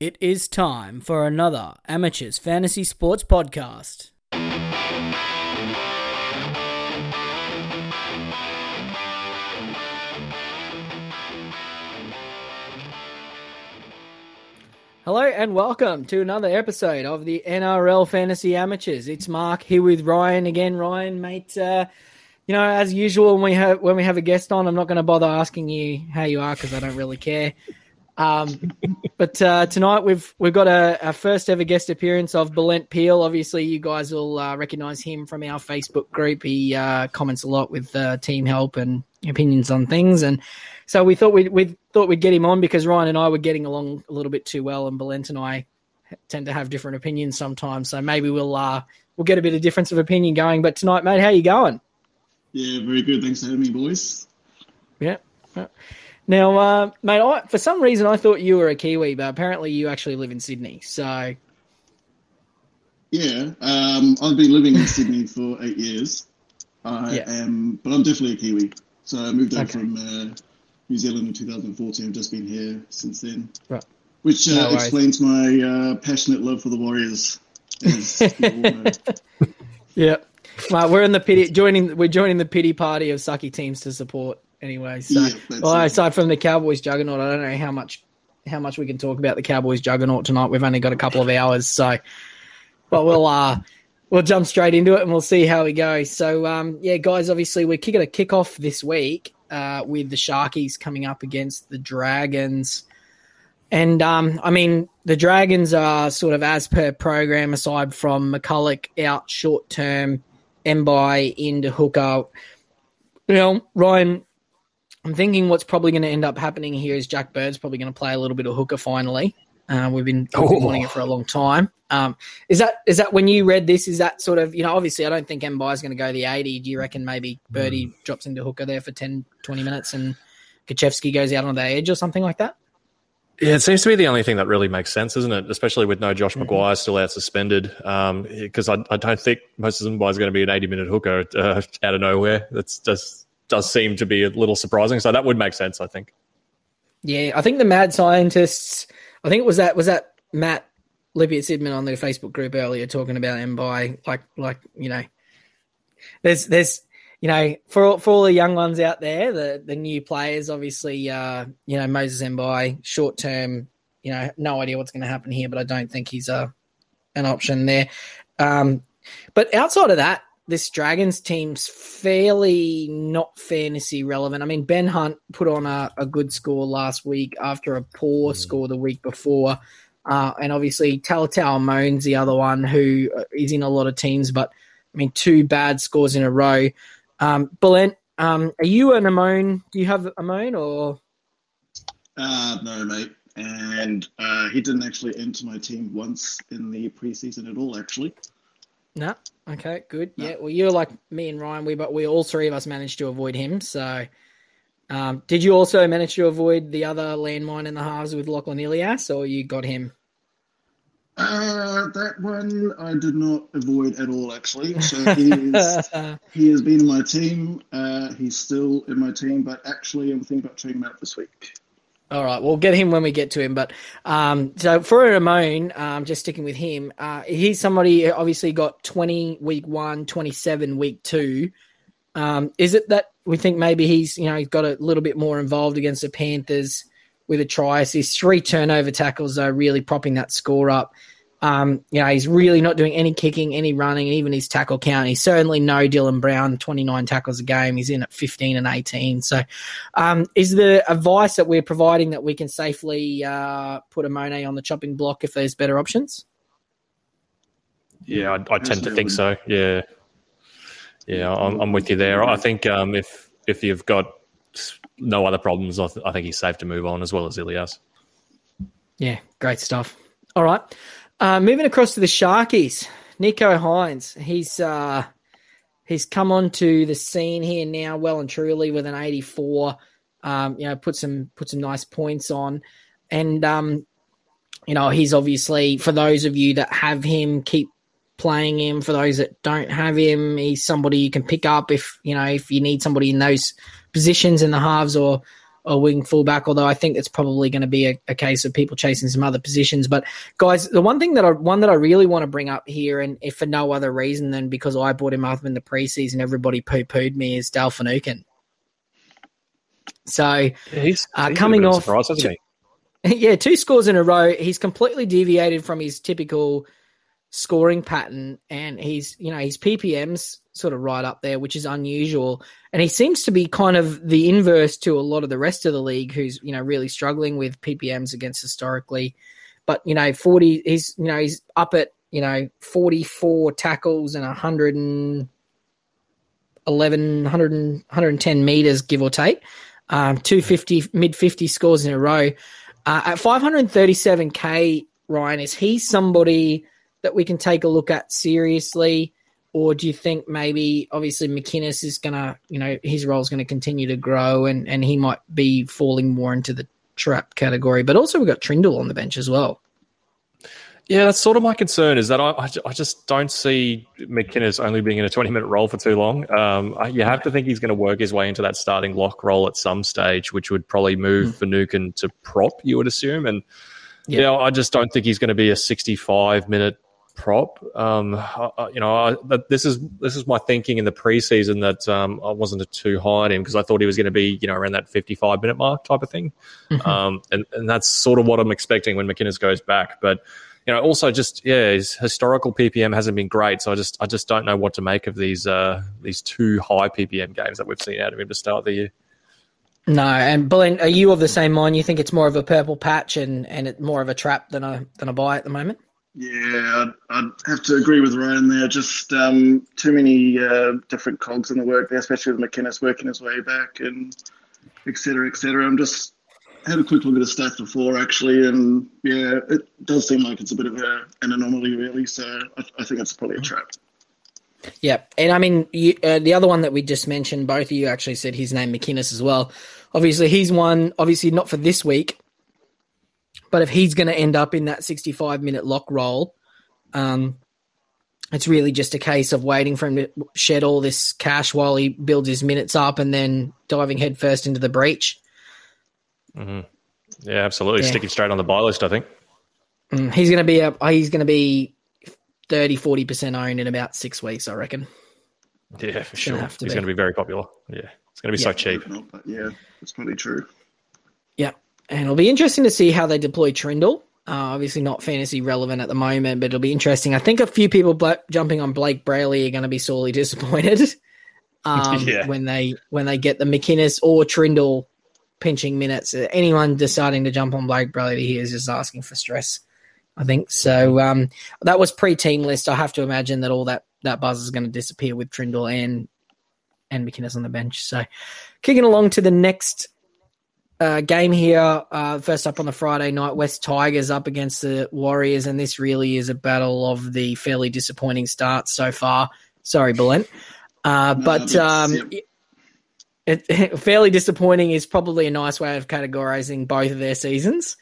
It is time for another Amateurs Fantasy Sports Podcast. Hello and welcome to another episode of the NRL Fantasy Amateurs. It's Mark here with Ryan again. Ryan, mate, uh, you know, as usual, when we have when we have a guest on, I'm not going to bother asking you how you are because I don't really care. Um, but uh, tonight we've we've got a, a, first ever guest appearance of Belent Peel. Obviously, you guys will uh, recognise him from our Facebook group. He uh, comments a lot with uh, team help and opinions on things, and so we thought we we thought we'd get him on because Ryan and I were getting along a little bit too well, and Belent and I tend to have different opinions sometimes. So maybe we'll uh, we'll get a bit of difference of opinion going. But tonight, mate, how you going? Yeah, very good. Thanks for having me, boys. Yeah. Now, uh, mate, I, for some reason I thought you were a Kiwi, but apparently you actually live in Sydney. So, yeah, um, I've been living in Sydney for eight years. I yeah. am, but I'm definitely a Kiwi. So I moved over okay. from uh, New Zealand in 2014. I've just been here since then. Right. Which uh, no explains my uh, passionate love for the Warriors. yeah, well, we're in the pity joining. We're joining the pity party of sucky teams to support anyway. So, yeah, well, aside from the Cowboys juggernaut, I don't know how much how much we can talk about the Cowboys juggernaut tonight. We've only got a couple of hours, so but we'll uh we'll jump straight into it and we'll see how we go. So um yeah, guys, obviously we're kicking a kickoff this week uh with the Sharkies coming up against the Dragons. And um I mean the Dragons are sort of as per program aside from McCullough out short term, Mbye into hooker. You know, Ryan, I'm thinking what's probably going to end up happening here is Jack Bird's probably going to play a little bit of hooker finally. Uh, we've been, we've been wanting it for a long time. Um, is that is that when you read this? Is that sort of you know? Obviously, I don't think Mbye is going to go the eighty. Do you reckon maybe Birdie mm. drops into hooker there for 10, 20 minutes and Gosiewski goes out on the edge or something like that? Yeah, it seems to be the only thing that really makes sense, isn't it? Especially with no Josh mm-hmm. McGuire still out suspended. Because um, I, I, don't think Moses Mbye is going to be an 80 minute hooker uh, out of nowhere. That's just does seem to be a little surprising. So that would make sense, I think. Yeah, I think the mad scientists. I think it was that was that Matt Lippitt Sidman on the Facebook group earlier talking about Mbye, like like you know, there's there's you know for all, for all the young ones out there, the the new players, obviously, uh, you know Moses Mbye, short term, you know, no idea what's going to happen here, but I don't think he's a uh, an option there. Um, but outside of that, this Dragons team's fairly not fantasy relevant. I mean, Ben Hunt put on a, a good score last week after a poor mm. score the week before. Uh, and obviously, Talatau Amone's the other one who uh, in a lot of teams, but I mean, two bad scores in a row. Um, Belent, um, are you an Amone? Do you have Amone or? Uh, no, mate. And uh, he didn't actually enter my team once in the preseason at all, actually. No. Okay, good. Yeah. Well, you're like me and Ryan. We but we all three of us managed to avoid him. So, um, did you also manage to avoid the other landmine in the halves with Lachlan Ilias, or you got him? Uh, that one I did not avoid at all, actually. So he, is, he has been in my team. Uh, he's still in my team, but actually, I'm thinking about trading him out this week. All right, we'll get him when we get to him. But um, so for Amone, um, just sticking with him, uh, he's somebody obviously got 20 week one, 27 week two. Um, is it that we think maybe he's, you know, he's got a little bit more involved against the Panthers with a try assist, three turnover tackles, are really propping that score up. Um, you know, he's really not doing any kicking, any running, even his tackle count. He's certainly no Dylan Brown, 29 tackles a game. He's in at 15 and 18. So, um, is the advice that we're providing that we can safely uh, put Amone on the chopping block if there's better options? Yeah, I, I tend to think so. Yeah. Yeah, I'm, I'm with you there. I think um, if if you've got no other problems, I, th- I think he's safe to move on as well as Ilias. Yeah, great stuff. All right. Uh, moving across to the Sharkies, Nicho Hynes. He's uh, he's come onto the scene here now, well and truly with an 84. Um, you know, put some put some nice points on, and um, you know, he's obviously for those of you that have him, keep playing him. For those that don't have him, he's somebody you can pick up if you know if you need somebody in those positions in the halves or a wing fullback, although I think it's probably going to be a, a, case of people chasing some other positions. But guys, the one thing that I one that I really want to bring up here, and if for no other reason than because I brought him up in the preseason, everybody poo pooed me is Dale Finucane. So yeah, he's, uh, he's coming off, surprise, two, yeah, two scores in a row. He's completely deviated from his typical scoring pattern, and he's you know his PPM's sort of right up there, which is unusual. And he seems to be kind of the inverse to a lot of the rest of the league, who's you know really struggling with PPMs against historically. But you know, forty, he's you know he's up at you know forty four tackles and hundred and 11, 100 110 meters, give or take. Um, 250, mid 50 scores in a row. Uh, at 537k, Ryan, is he somebody that we can take a look at seriously? Or do you think maybe obviously McInnes is gonna, you know, his role is gonna continue to grow and, and he might be falling more into the trap category? But also we've got Trindall on the bench as well. Yeah, that's sort of my concern is that I, I just don't see McInnes only being in a 20 minute role for too long. Um, you have to think he's going to work his way into that starting lock role at some stage, which would probably move mm. Finucane to prop, you would assume. And, yeah. you know, I just don't think he's going to be a 65 minute prop. Um, I, you know, I, this is this is my thinking in the preseason that um, I wasn't too high on him because I thought he was going to be, you know, around that 55 minute mark type of thing. Mm-hmm. Um, and, and that's sort of what I'm expecting when McInnes goes back. But you know, also just yeah, his historical PPM hasn't been great, so I just I just don't know what to make of these uh, these two high PPM games that we've seen out of him to start the year. No, and Belen, are you of the same mind? You think it's more of a purple patch and and it more of a trap than a than a buy at the moment? Yeah, I'd, I'd have to agree with Ryan there. Just um, too many uh, different cogs in the work there, especially with McInnes working his way back and et cetera, et cetera. I'm just had a quick look at the stats before actually, and yeah, it does seem like it's a bit of a, an anomaly, really. So I, I think it's probably a trap. Yeah, and I mean you, uh, the other one that we just mentioned, both of you actually said his name McInnes as well. Obviously, he's one. Obviously, not for this week, but if he's going to end up in that 65 minute lock roll, um, it's really just a case of waiting for him to shed all this cash while he builds his minutes up and then diving headfirst into the breach. Mm-hmm. Yeah, absolutely. Yeah. Sticking straight on the buy list, I think. Mm, he's going to be a, he's going to be 30, 40% owned in about six weeks, I reckon. Yeah, for sure. He's going to be very popular. Yeah, it's going to be yeah. so cheap. Yeah, it's probably true. Yeah, and it'll be interesting to see how they deploy Trindall. Uh, obviously, not fantasy relevant at the moment, but it'll be interesting. I think a few people bla- jumping on Blake Brailey are going to be sorely disappointed um, yeah. when they when they get the McInnes or Trindall pinching minutes. Anyone deciding to jump on Blake Brailey here is just asking for stress. I think so. Um, that was pre-team list. I have to imagine that all that that buzz is going to disappear with Trindall and and McInnes on the bench. So, kicking along to the next uh, game here. Uh, first up on the Friday night, West Tigers up against the Warriors, and this really is a battle of the fairly disappointing starts so far. Sorry, Belen. Uh, but um, it, fairly disappointing is probably a nice way of categorizing both of their seasons.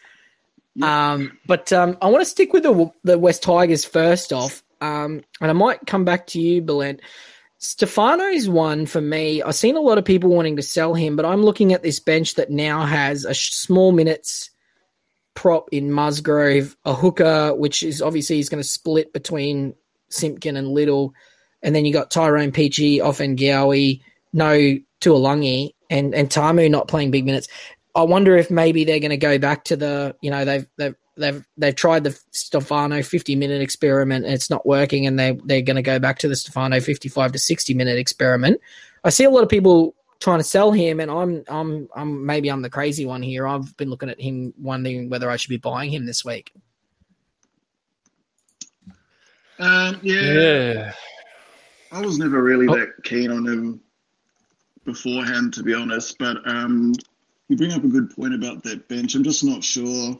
Um, but um, I want to stick with the the West Tigers first off, um, and I might come back to you, Belen. Stefano's one for me. I've seen a lot of people wanting to sell him, but I'm looking at this bench that now has a small minutes prop in Musgrove, a hooker, which is obviously he's going to split between Simpkin and Liddle, and then you got Tyrone Peachey, Ofahengaue, no Tuilagi and and Tamou not playing big minutes. I wonder if maybe they're going to go back to the you know they've they've they've they've tried the Stefano 50 minute experiment and it's not working and they they're going to go back to the Stefano 55 to 60 minute experiment. I see a lot of people trying to sell him and I'm I'm I'm maybe I'm the crazy one here. I've been looking at him wondering whether I should be buying him this week. Um, yeah. yeah. I was never really oh. that keen on him beforehand, to be honest. But um, you bring up a good point about that bench. I'm just not sure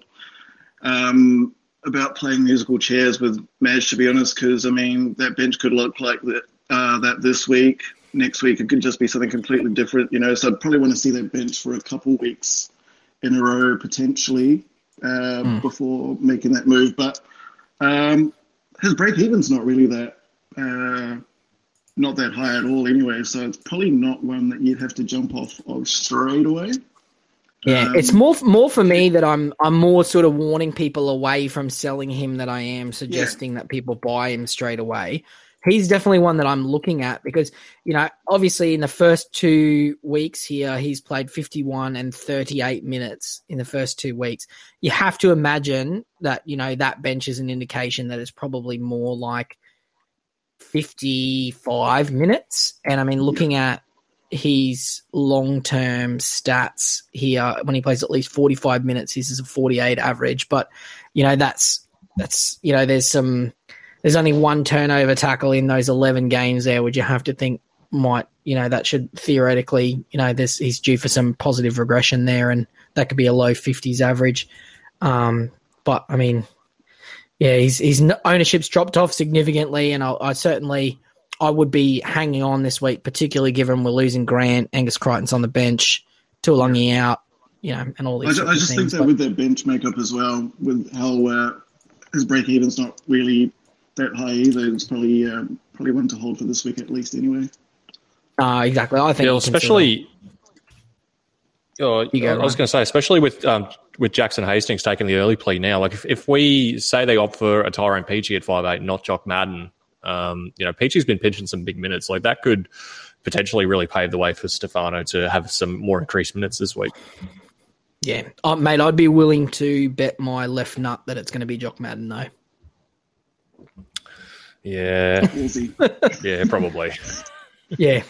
um, about playing musical chairs with Madge, to be honest, because I mean that bench could look like that uh, that this week. Next week it could just be something completely different, you know. So I'd probably want to see that bench for a couple weeks in a row potentially uh, mm. before making that move. But um, his break even's not really that. Uh, not that high at all anyway, so it's probably not one that you'd have to jump off of straight away. Yeah, um, it's more more for me that I'm I'm more sort of warning people away from selling him that I am suggesting yeah. that people buy him straight away. He's definitely one that I'm looking at because you know obviously in the first two weeks here he's played 51 and 38 minutes in the first two weeks. You have to imagine that you know that bench is an indication that it's probably more like 55 minutes. And I mean looking at his long term stats here when he plays at least 45 minutes. This is a 48 average, but you know, that's, that's, you know, there's some, there's only one turnover tackle in those 11 games there, would you have to think might, you know, that should theoretically, you know, this he's due for some positive regression there and that could be a low 50s average. Um, but I mean, yeah, his, his ownership's dropped off significantly, and I, I certainly I would be hanging on this week, particularly given we're losing Grant, Angus Crichton's on the bench, Tuilagi out, you know, and all these. I, I just things, think that but, with their bench makeup as well, with how uh, his break even's not really that high either, it's probably um, probably one to hold for this week at least anyway. Uh, exactly. I think, yeah, especially. Oh, go, I was going to say, especially with um, with Jackson Hastings taking the early plea now. Like, if, if we say they opt for a Tyrone Peachey at five eight, not Jock Madden, um, you know, Peachey's been pinching some big minutes. Like that could potentially really pave the way for Stefano to have some more increased minutes this week. Yeah, uh, mate, I'd be willing to bet my left nut that it's going to be Jock Madden though. Yeah, yeah, probably. yeah,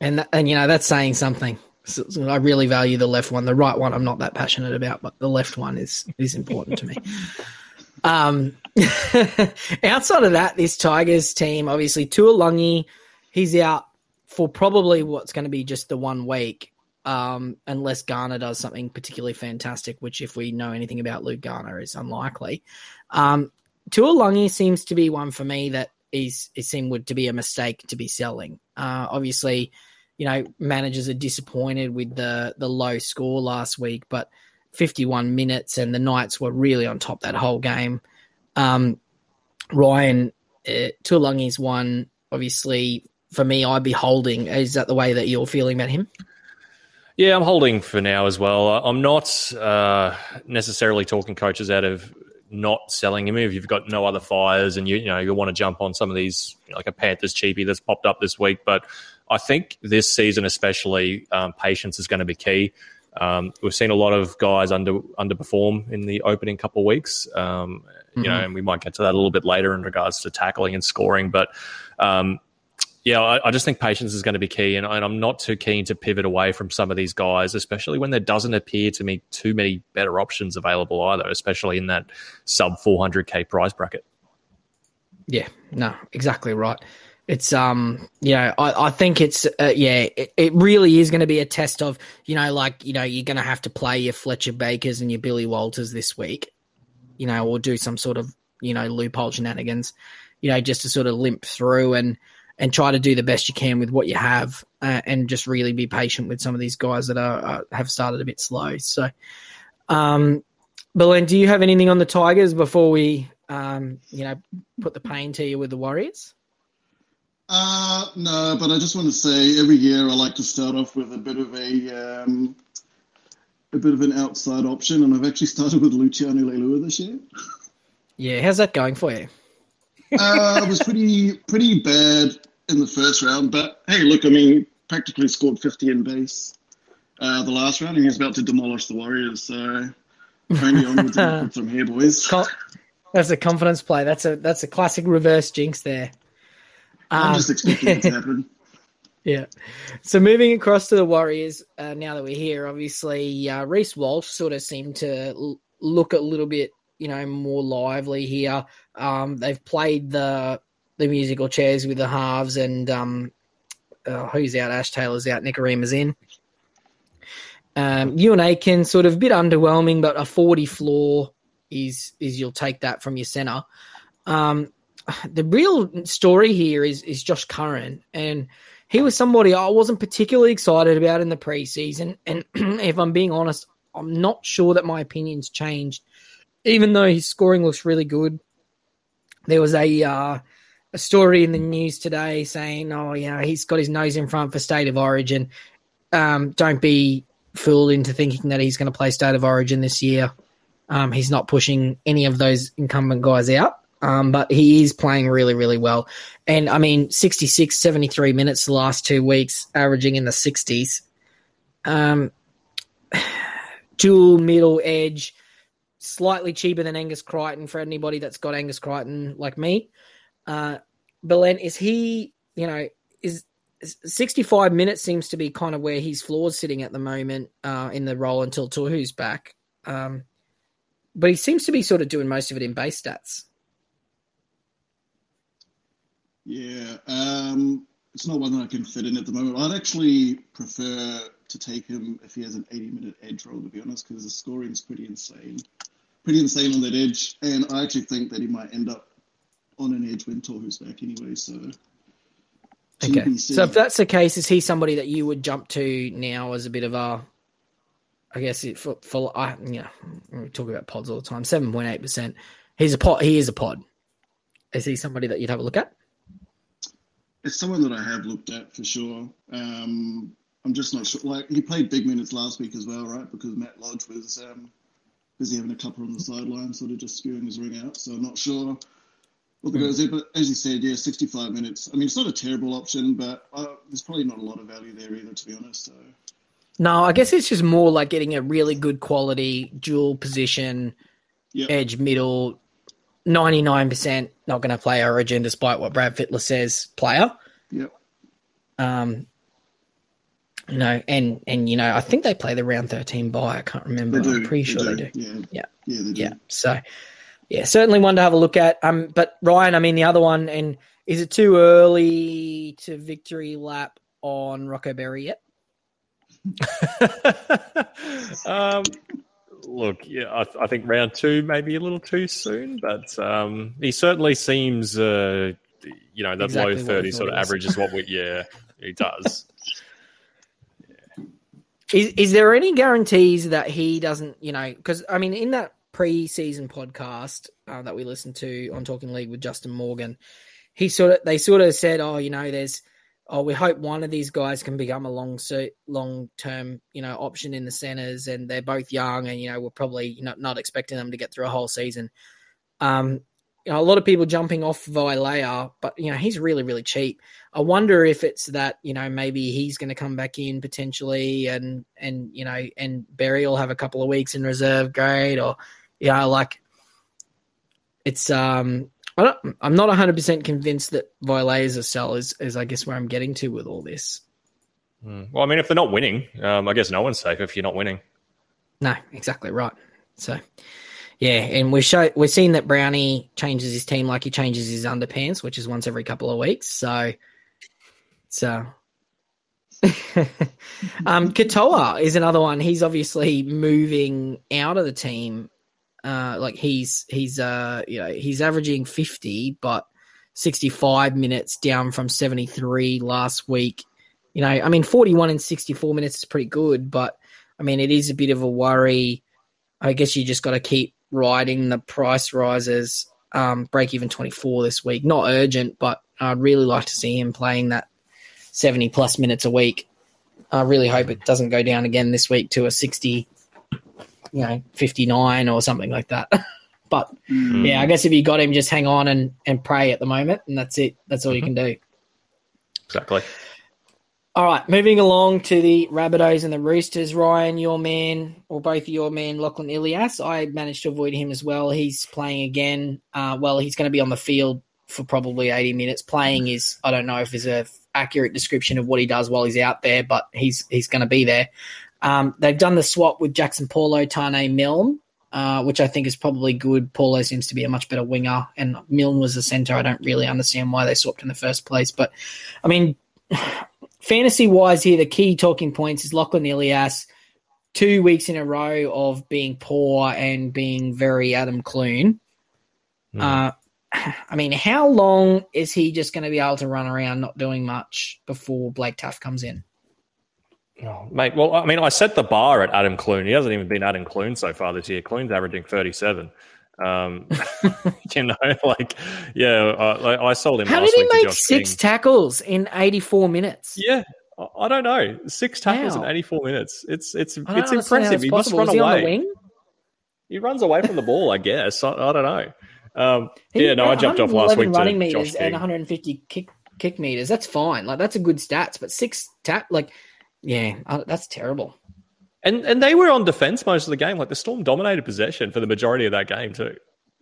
and and you know that's saying something. So, so I really value the left one. The right one, I'm not that passionate about, but the left one is is important to me. Um, outside of that, this Tigers team, obviously, Tuilagi, he's out for probably what's going to be just the one week, um, unless Garner does something particularly fantastic, which, if we know anything about Luke Garner, is unlikely. Um, Tuilagi seems to be one for me that is it seemed to be a mistake to be selling. Uh, obviously, you know, managers are disappointed with the the low score last week, but 51 minutes, and the Knights were really on top that whole game. Um, Ryan uh, Tuilagi's one, obviously, for me, I'd be holding. Is that the way that you're feeling about him? Yeah, I'm holding for now as well. I'm not uh, necessarily talking coaches out of not selling him if you've got no other fires and you you know you want to jump on some of these like a Panthers cheapie that's popped up this week. But I think this season especially, um, patience is going to be key. Um, we've seen a lot of guys under underperform in the opening couple of weeks, um, you mm-hmm. know, and we might get to that a little bit later in regards to tackling and scoring. But um, yeah, I, I, just think patience is going to be key, and, and, I'm not too keen to pivot away from some of these guys, especially when there doesn't appear to me too many better options available either, especially in that sub 400k price bracket. Yeah, no, exactly right it's um you know I, I think it's uh, yeah it, it really is going to be a test of you know like you know you're going to have to play your Fletcher Bakers and your Billy Walters this week, you know, or do some sort of you know loophole shenanigans, you know, just to sort of limp through and and try to do the best you can with what you have, uh, and just really be patient with some of these guys that are, are have started a bit slow. So, um, Belen, do you have anything on the Tigers before we um you know put the pain to you with the Warriors? Uh, no, but I just want to say every year I like to start off with a bit of a um, a bit of an outside option, and I've actually started with Luciano Leilua this year. Yeah, how's that going for you? uh, it was pretty pretty bad in the first round, but hey, look, I mean, practically scored fifty in base uh, the last round, and he's about to demolish the Warriors. So only onwards from here, boys. That's a confidence play. That's a that's a classic reverse jinx there. I'm um, just expecting it to happen. Yeah. So moving across to the Warriors, uh, now that we're here, obviously uh, Reece Walsh sort of seemed to l- look a little bit, you know, more lively here. Um, they've played the the musical chairs with the halves, and um, uh, who's out? Ash Taylor's out. Nikorima's in. Um, Euan Aitken sort of a bit underwhelming, but a forty floor is is you'll take that from your center. Um, the real story here is is Josh Curran, and he was somebody I wasn't particularly excited about in the preseason. And if I'm being honest, I'm not sure that my opinions changed, even though his scoring looks really good. There was a uh, a story in the news today saying, "Oh, you know, he's got his nose in front for state of origin. Um, don't be fooled into thinking that he's going to play State of Origin this year. Um, he's not pushing any of those incumbent guys out, um, but he is playing really, really well. And I mean, 66, 73 minutes the last two weeks, averaging in the 60s. Um, dual middle edge, slightly cheaper than Angus Crichton for anybody that's got Angus Crichton like me. Uh, Belen, is he, you know, is 65 minutes seems to be kind of where his floor's sitting at the moment uh, in the role until Tohu's back. Um, but he seems to be sort of doing most of it in base stats. Yeah, um, it's not one that I can fit in at the moment. I'd actually prefer to take him if he has an 80 minute edge role, to be honest, because the scoring's pretty insane. Pretty insane on that edge. And I actually think that he might end up on an edge when Tohu's back anyway, so. Okay. So if that's the case, is he somebody that you would jump to now as a bit of a, I guess it, for for I you know we talk about pods all the time. Seven point eight percent. He's a pod. He is a pod. Is he somebody that you'd have a look at? It's someone that I have looked at for sure. Um, I'm just not sure. Like he played big minutes last week as well, right? Because Matt Lodge was um, busy having a couple on the sideline, sort of just spewing his ring out. So I'm not sure what the goes there. But as you said, yeah, 65 minutes. I mean, it's not a terrible option, but uh, there's probably not a lot of value there either, to be honest. So. No, I guess it's just more like getting a really good quality dual position yep. edge middle. 99% not going to play Origin despite what Brad Fittler says player. Yep. Um, you know, and and you know, I think they play the round thirteen bye. I can't remember. I'm pretty sure they do. They do. Yeah, yeah, yeah, yeah. So, yeah, certainly one to have a look at. Um, but Ryan, I mean, the other one, and is it too early to victory lap on Rocco Berry yet? um, look, yeah, I, I, think round two may be a little too soon, but um, he certainly seems, uh, you know, that exactly low thirty sort of average is what we, yeah, he does. Is is there any guarantees that he doesn't, you know, because I mean, in that pre-season podcast uh, that we listened to on Talking League with Justin Morgan, he sort of they sort of said, oh, you know, there's, oh, we hope one of these guys can become a long long term, you know, option in the centers, and they're both young, and you know, we're probably not not expecting them to get through a whole season. Um, you know, a lot of people jumping off Vailea, but you know he's really really cheap. I wonder if it's that you know maybe he's going to come back in potentially, and and you know and Berry will have a couple of weeks in reserve grade, or you know like it's um I don't, I'm not 100 percent convinced that Vailea is a sell. Is is I guess where I'm getting to with all this. Mm. Well, I mean, if they're not winning, um, I guess no one's safe if you're not winning. No, exactly right. So, yeah, and we're show we're seeing that Brownie changes his team like he changes his underpants, which is once every couple of weeks. So it's uh um Katoa is another one. He's obviously moving out of the team. Uh like he's he's uh you know, he's averaging fifty, but sixty five minutes down from seventy three last week. You know, I mean forty one and sixty four minutes is pretty good, but I mean it is a bit of a worry. I guess you just gotta keep riding the price rises. Um, break even 24 this week. Not urgent, but I'd really like to see him playing that 70 plus minutes a week. I really hope it doesn't go down again this week to a 60, you know, 59 or something like that. but mm. yeah, I guess if you got him, just hang on and, and pray at the moment, and that's it. That's all mm-hmm. you can do. Exactly. All right, moving along to the Rabbitohs and the Roosters. Ryan, your man, or both your man, Lachlan Ilias. I managed to avoid him as well. He's playing again. Uh, well, he's going to be on the field for probably 80 minutes. Playing is, I don't know if is a accurate description of what he does while he's out there, but he's he's going to be there. Um, they've done the swap with Jaxson Paulo, Taane Milne, uh, which I think is probably good. Paulo seems to be a much better winger, and Milne was a centre. I don't really understand why they swapped in the first place, but I mean fantasy wise here, the key talking points is Lachlan Ilias, two weeks in a row of being poor and being very Adam Clune. Mm. Uh, I mean, how long is he just going to be able to run around not doing much before Blake Taaffe comes in? Oh, mate, well, I mean, I set the bar at Adam Clune. He hasn't even been Adam Clune so far this year. Clune's averaging 37. Um, you know, like, yeah, I, I sold him. How did he make six King. tackles in 84 minutes? Yeah, I don't know. Six tackles in 84 minutes. It's it's it's impressive. He must possible. run Is he on the away. wing? He runs away from the ball, I guess. I, I don't know. Um, He yeah, no, I jumped off last 111 week running meters and 150 kick kick meters. That's fine. Like that's a good stats, but six tap like yeah, uh, that's terrible. And and they were on defense most of the game. Like the Storm dominated possession for the majority of that game too.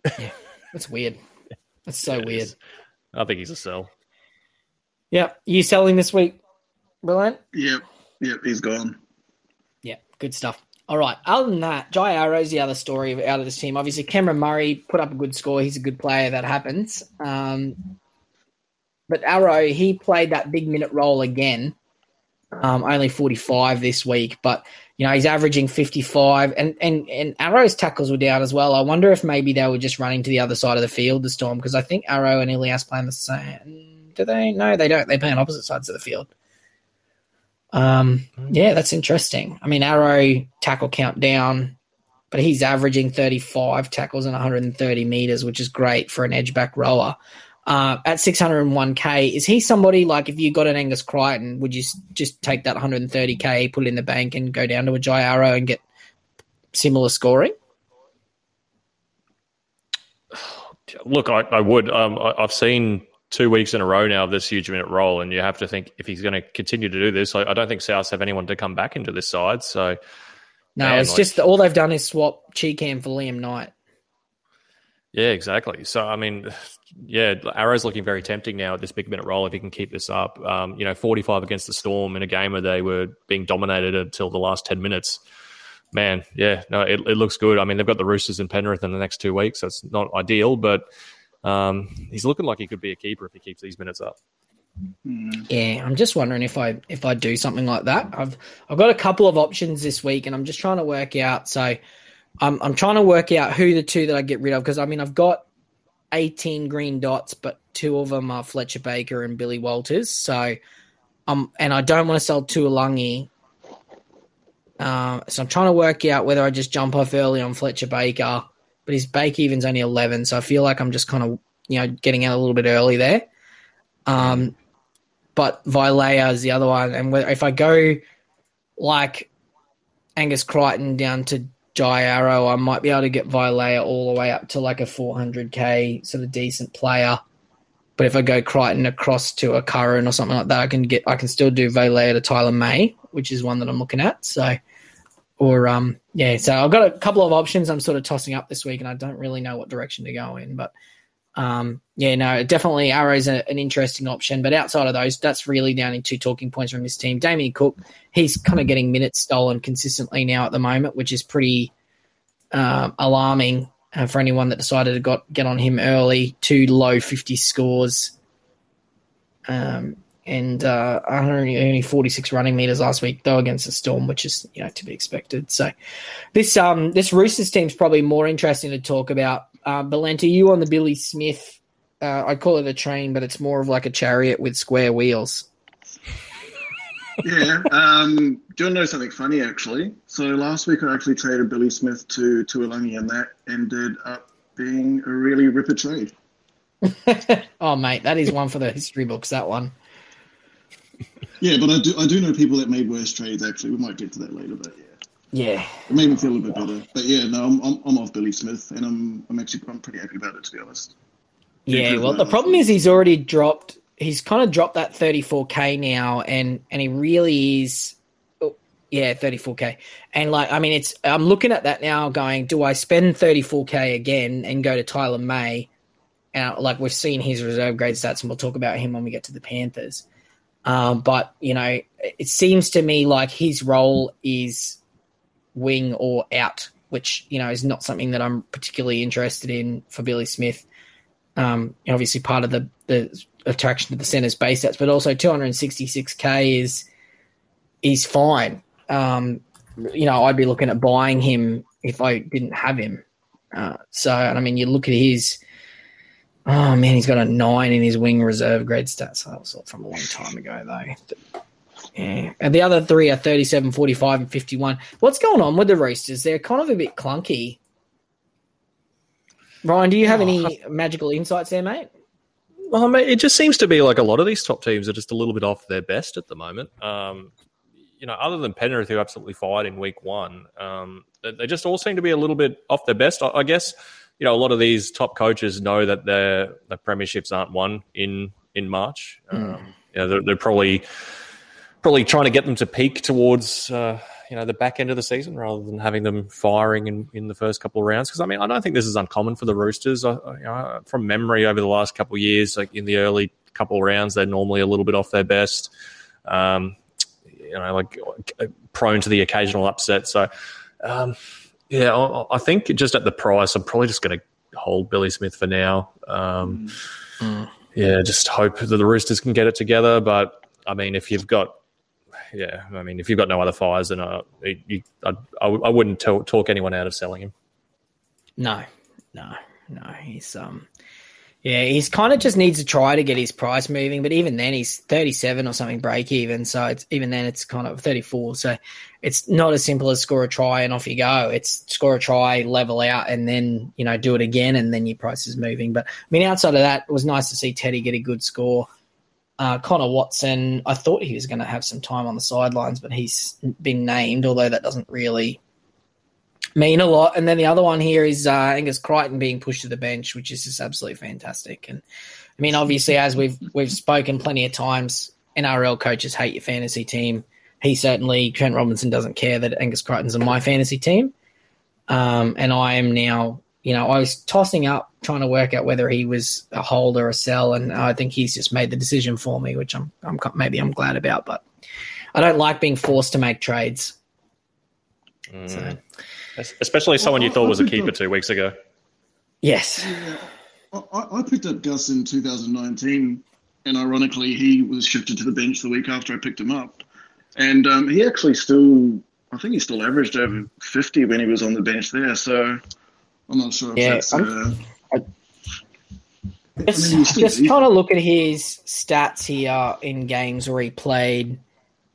Yeah, that's weird. That's so It weird. I think he's a sell. Yeah, you selling this week, Brilliant. Yep, yep, he's gone. Yeah, good stuff. All right. Other than that, Jai Arrow's the other story out of this team. Obviously, Cameron Murray put up a good score. He's a good player. That happens. Um, but Arrow, he played that big minute role again. Um, only 45 this week, but you know he's averaging 55, and and and Arrow's tackles were down as well. I wonder if maybe they were just running to the other side of the field, the Storm, because I think Arrow and Ilias play the same. Do they? No, they don't. They play on opposite sides of the field. Um, yeah, that's interesting. I mean, Arrow tackle count down, but he's averaging 35 tackles and 130 meters, which is great for an edge back rower. Uh, at 601k, is he somebody like if you got an Angus Crichton, would you just take that 130k, put it in the bank, and go down to a Jai Arrow and get similar scoring? Look, I, I would. Um, I, I've seen two weeks in a row now of this huge minute role, and you have to think if he's going to continue to do this, I, I don't think South have anyone to come back into this side. So No, Man, it's like- just all they've done is swap Cheekham for Liam Knight. yeah, exactly. So I mean, yeah, Arrow's looking very tempting now at this big minute role if he can keep this up. Um, you know, forty-five against the Storm in a game where they were being dominated until the last ten minutes. Man, yeah, no, it, it looks good. I mean, they've got the Roosters and Penrith in the next two weeks. So it's not ideal, but um, he's looking like he could be a keeper if he keeps these minutes up. Mm. Yeah, I'm just wondering if I if I do something like that. I've I've got a couple of options this week, and I'm just trying to work out. So, I'm I'm trying to work out who the two that I get rid of because I mean I've got 18 green dots, but two of them are Fletcher Baker and Billy Walters. So, um, and I don't want to sell Tuilagi. Um, so I'm trying to work out whether I just jump off early on Fletcher Baker, but his bake even's only 11, so I feel like I'm just kind of you know getting out a little bit early there. Um, but Vailea is the other one. And if I go like Angus Crichton down to Arrow, I might be able to get Vailea all the way up to like a 400k sort of decent player. But if I go Crichton across to a Curran or something like that, I can get I can still do Vailea to Tyler May, which is one that I'm looking at. So, or um, yeah. So I've got a couple of options I'm sort of tossing up this week, and I don't really know what direction to go in, but. Um, yeah, no, definitely Arrow's a, an interesting option, but outside of those, that's really the only two talking points from this team. Damien Cook, he's kind of getting minutes stolen consistently now at the moment, which is pretty um, alarming uh, for anyone that decided to got, get on him early. Two low 50 scores, um, and uh, only, only 46 running meters last week, though against the Storm, which is you know to be expected. So this um this Roosters team's probably more interesting to talk about. Uh, Belenta, you on the Billy Smith? Uh, I call it a train, but it's more of like a chariot with square wheels. Yeah. Um, do you want to know something funny, actually? So last week I actually traded Billy Smith to Tuilagi, and that ended up being a really ripper trade. oh, mate, that is one for the history books. That one. Yeah, but I do I do know people that made worse trades. Actually, we might get to that later. But yeah, Yeah, it made me feel a bit better. But yeah, no, I'm I'm, I'm off Billy Smith, and I'm I'm actually I'm pretty happy about it to be honest. yeah. Well, the problem is he's already dropped. He's kind of dropped that 34k now, and and he really is. oh, Yeah, 34k, and like I mean, it's. I'm looking at that now, going, do I spend 34k again and go to Tyler May? And like we've seen his reserve grade stats, and we'll talk about him when we get to the Panthers. Um, but you know, it seems to me like his role is wing or out, which you know is not something that I'm particularly interested in for Billy Smith. Um, obviously, part of the the attraction to the center's base stats, but also 266k is is fine. Um, you know, I'd be looking at buying him if I didn't have him. Uh, so, and I mean, you look at his. Oh man, he's got a nine in his wing reserve grade stats. That was from a long time ago, though. Yeah. And the other three are 37, 45, and 51. What's going on with the Roosters? They're kind of a bit clunky. Ryan, do you have any magical insights there, mate? Well, I mean, it just seems to be like a lot of these top teams are just a little bit off their best at the moment. Um, you know, other than Penrith, who absolutely fired in week one, um, they just all seem to be a little bit off their best. I, I guess you know a lot of these top coaches know that their the premierships aren't won in in March. Mm. Um, you know, they're, they're, probably probably trying to get them to peak towards uh, you know the back end of the season rather than having them firing in, in the first couple of rounds. Because I mean, I don't think this is uncommon for the Roosters. I, you know, from memory, over the last couple of years, like in the early couple of rounds, they're normally a little bit off their best. Um, you know, like prone to the occasional upset. So, um, yeah, I, I, think just at the price, I'm probably just going to hold Billy Smith for now. Um, mm. Yeah, just hope that the Roosters can get it together. But I mean, if you've got yeah, I mean, if you've got no other fires, then I, you, I, I wouldn't talk, talk anyone out of selling him. No, no, no. He's um, yeah, he's kind of just needs to try to get his price moving, but even then, he's thirty-seven or something break even. So it's even then, it's kind of thirty-four. So it's not as simple as score a try and off you go. It's score a try, level out, and then you know do it again, and then your price is moving. But I mean, outside of that, it was nice to see Teddy get a good score. Uh, Connor Watson, I thought he was going to have some time on the sidelines, but he's been named, although that doesn't really mean a lot. And then the other one here is uh, Angus Crichton being pushed to the bench, which is just absolutely fantastic. And I mean, obviously, as we've we've spoken plenty of times, NRL coaches hate your fantasy team. He certainly, Trent Robinson doesn't care that Angus Crichton's on my fantasy team. Um, and I am now you know, I was tossing up trying to work out whether he was a hold or a sell, and I think he's just made the decision for me, which I'm, I'm maybe I'm glad about. But I don't like being forced to make trades. Mm. So. Especially someone you thought was a keeper two weeks ago. Yes. I, I picked up Gus in 2019, and ironically, he was shifted to the bench the week after I picked him up. And um, he actually still, I think he still averaged over 50 when he was on the bench there. So I'm not sure. yeah, uh, I, just, I mean, just trying to look at his stats here in games where he played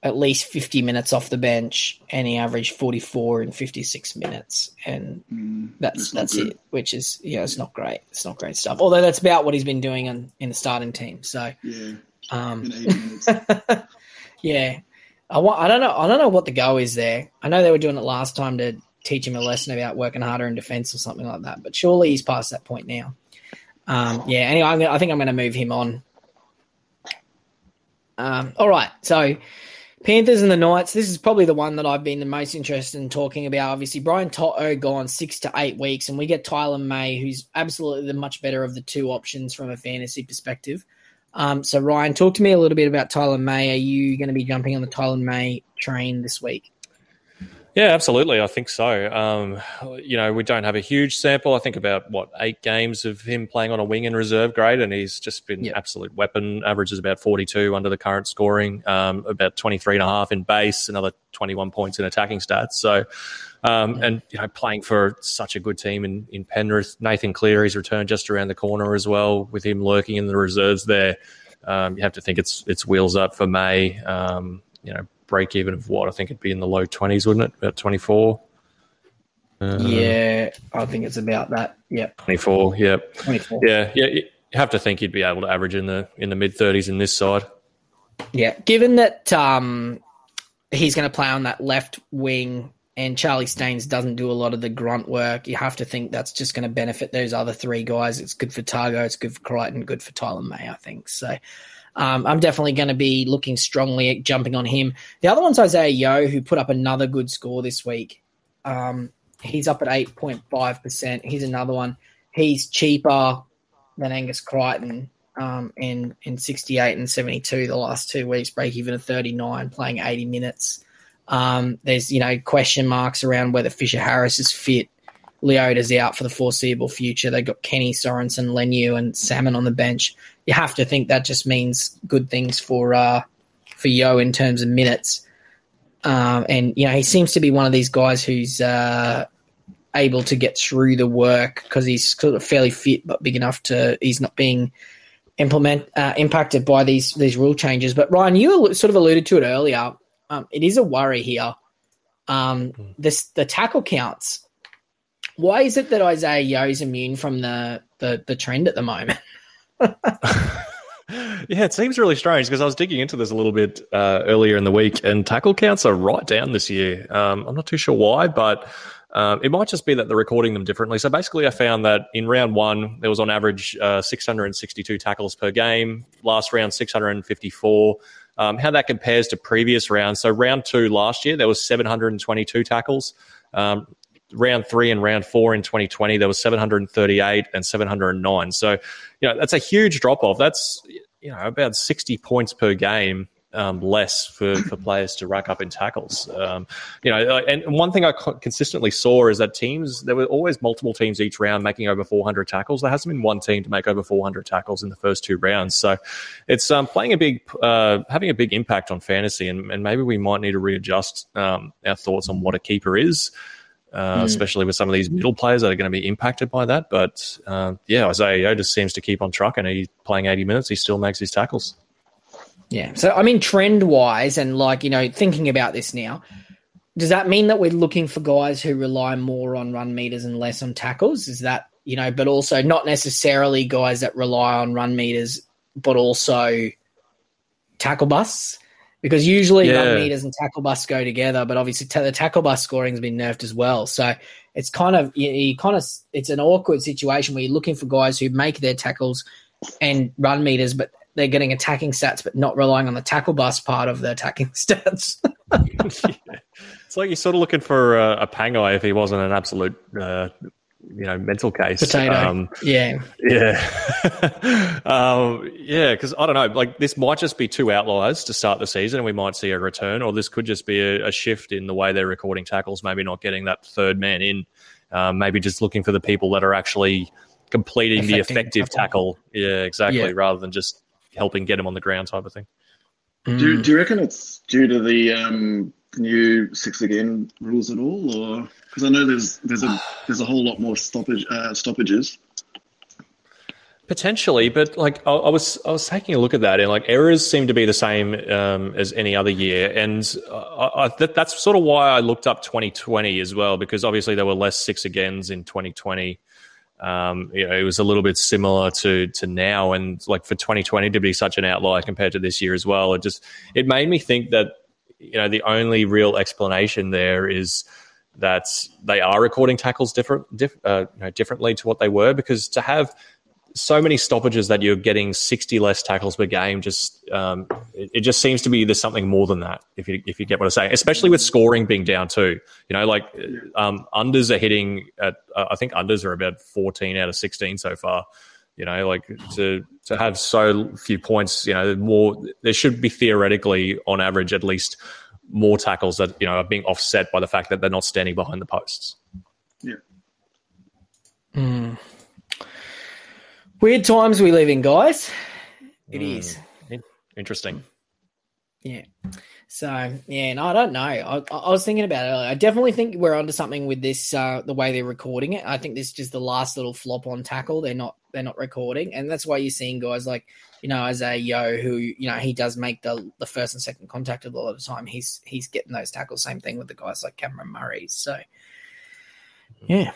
at least 50 minutes off the bench and he averaged 44 in 56 minutes and mm, that's that's, it which is yeah it's not great it's not great stuff. Although that's about what he's been doing in, in the starting team so yeah um, yeah. I, want, I don't know I don't know what the go is there. I know they were doing it last time to teach him a lesson about working harder in defense or something like that. But surely he's past that point now. Um, yeah. Anyway, I'm I think I'm going to move him on. Um, all right. So Panthers and the Knights. This is probably the one that I've been the most interested in talking about. Obviously, Brian To'o gone six to eight weeks, and we get Tyler May, who's absolutely the much better of the two options from a fantasy perspective. Um, so, Ryan, talk to me a little bit about Tyler May. Are you going to be jumping on the Tyler May train this week? Yeah, absolutely. I think so. Um, you know, we don't have a huge sample. I think about what eight games of him playing on a wing in reserve grade, and he's just been yep. absolute weapon. Averages about 42 under the current scoring, um, about 23 and a half in base, another 21 points in attacking stats. So, um, and you know, playing for such a good team in, in Penrith. Nathan Cleary's returned just around the corner as well, with him lurking in the reserves there. Um, you have to think it's it's wheels up for May. Um, you know, break even of what I think it'd be in the low twenties, wouldn't it? About twenty four. Uh, yeah, I think it's about that. Yep. 24. Yep. 24. Yeah, yeah. You have to think you'd be able to average in the in the mid 30s in this side. Yeah, given that um, he's going to play on that left wing and Charlie Staines doesn't do a lot of the grunt work, you have to think that's just going to benefit those other three guys. It's good for Tago, it's good for Crichton, good for Tyler May, I think. So um, I'm definitely going to be looking strongly at jumping on him. The other one's Isaiah Yeo, who put up another good score this week. Um, he's up at 8.5%. He's another one. He's cheaper than Angus Crichton um, in, in 68 and 72 the last two weeks, break even at 39, playing 80 minutes. Um, there's, you know, question marks around whether Fisher Harris is fit. Leota's out for the foreseeable future. They've got Kenny Sorensen, Leniu, and Salmon on the bench you have to think that just means good things for uh, for Yeo in terms of minutes. Um, and you know, he seems to be one of these guys who's uh, able to get through the work because he's sort of fairly fit but big enough to. He's not being implement uh, impacted by these these rule changes. But Ryan, you sort of alluded to it earlier. Um, it is a worry here. Um, hmm. this the tackle counts. Why is it that Isaiah Yeo is immune from the, the the trend at the moment? yeah, it seems really strange because I was digging into this a little bit uh, earlier in the week, and tackle counts are right down this year. Um, I'm not too sure why, but um, it might just be that they're recording them differently. So basically, I found that in round one, there was on average uh, 662 tackles per game. Last round, 654. Um, how that compares to previous rounds. So round two last year, there was 722 tackles. Um, round three and round four in 2020, there was 738 and 709. So, you know, that's a huge drop off. That's, you know, about 60 points per game um, less for, for players to rack up in tackles. Um, you know, and one thing I consistently saw is that teams there were always multiple teams each round making over 400 tackles. There hasn't been one team to make over 400 tackles in the first two rounds. So it's um, playing a big, uh, having a big impact on fantasy, and, and, maybe we might need to readjust um, our thoughts on what a keeper is. Uh, mm. Especially with some of these middle players that are going to be impacted by that, but uh, yeah, Isaiah just seems to keep on trucking. He's playing 80 minutes. He still makes his tackles. Yeah. So, I mean, trend wise, and like, you know, thinking about this now, does that mean that we're looking for guys who rely more on run meters and less on tackles? Is that, you know, but also not necessarily guys that rely on run meters, but also tackle busts? Because usually yeah. run meters and tackle busts go together, but obviously t- the tackle bust scoring has been nerfed as well. So it's kind of, you, you kind of, it's an awkward situation where you're looking for guys who make their tackles and run meters, but they're getting attacking stats, but not relying on the tackle bust part of the attacking stats. yeah. It's like you're sort of looking for a, a Pangai if he wasn't an absolute, uh, you know, mental case. Potato. Um, yeah. Yeah. um, yeah, because I don't know, like this might just be two outliers to start the season and we might see a return, or this could just be a, a shift in the way they're recording tackles, maybe not getting that third man in, um, maybe just looking for the people that are actually completing Affecting the effective tackle. tackle. Yeah, exactly, yeah. rather than just helping get him on the ground type of thing. Do, mm. do you reckon it's due to the um, new six again rules at all, or because I know there's there's a there's a whole lot more stoppage uh, stoppages. Potentially, but like I, I, was, I was taking a look at that, and like errors seem to be the same um, as any other year, and I, I, that, that's sort of why I looked up 2020 as well, because obviously there were less six agains in 2020. Um, you know, it was a little bit similar to to now, and like for 2020 to be such an outlier compared to this year as well, it just it made me think that you know the only real explanation there is that they are recording tackles different, diff, uh, you know, differently to what they were because to have so many stoppages that you're getting 60 less tackles per game. Just um, it, it, just seems to be there's something more than that. If you if you get what I'm saying, especially with scoring being down too. You know, like um, unders are hitting at uh, I think unders are about 14 out of 16 so far. You know, like to to have so few points. You know, more there should be theoretically on average at least more tackles that you know are being offset by the fact that they're not standing behind the posts. Yeah. Mm. Weird times we live in, guys. It mm. is Interesting. Yeah. So yeah, no, I don't know. I, I was thinking about it. Earlier. I definitely think we're onto something with this. Uh, the way they're recording it, I think this is just the last little flop on tackle. They're not they're not recording, and that's why you're seeing guys like you know Isaiah Yeo, who you know he does make the the first and second contact a lot of the time. He's he's getting those tackles. Same thing with the guys like Cameron Murray. So yeah,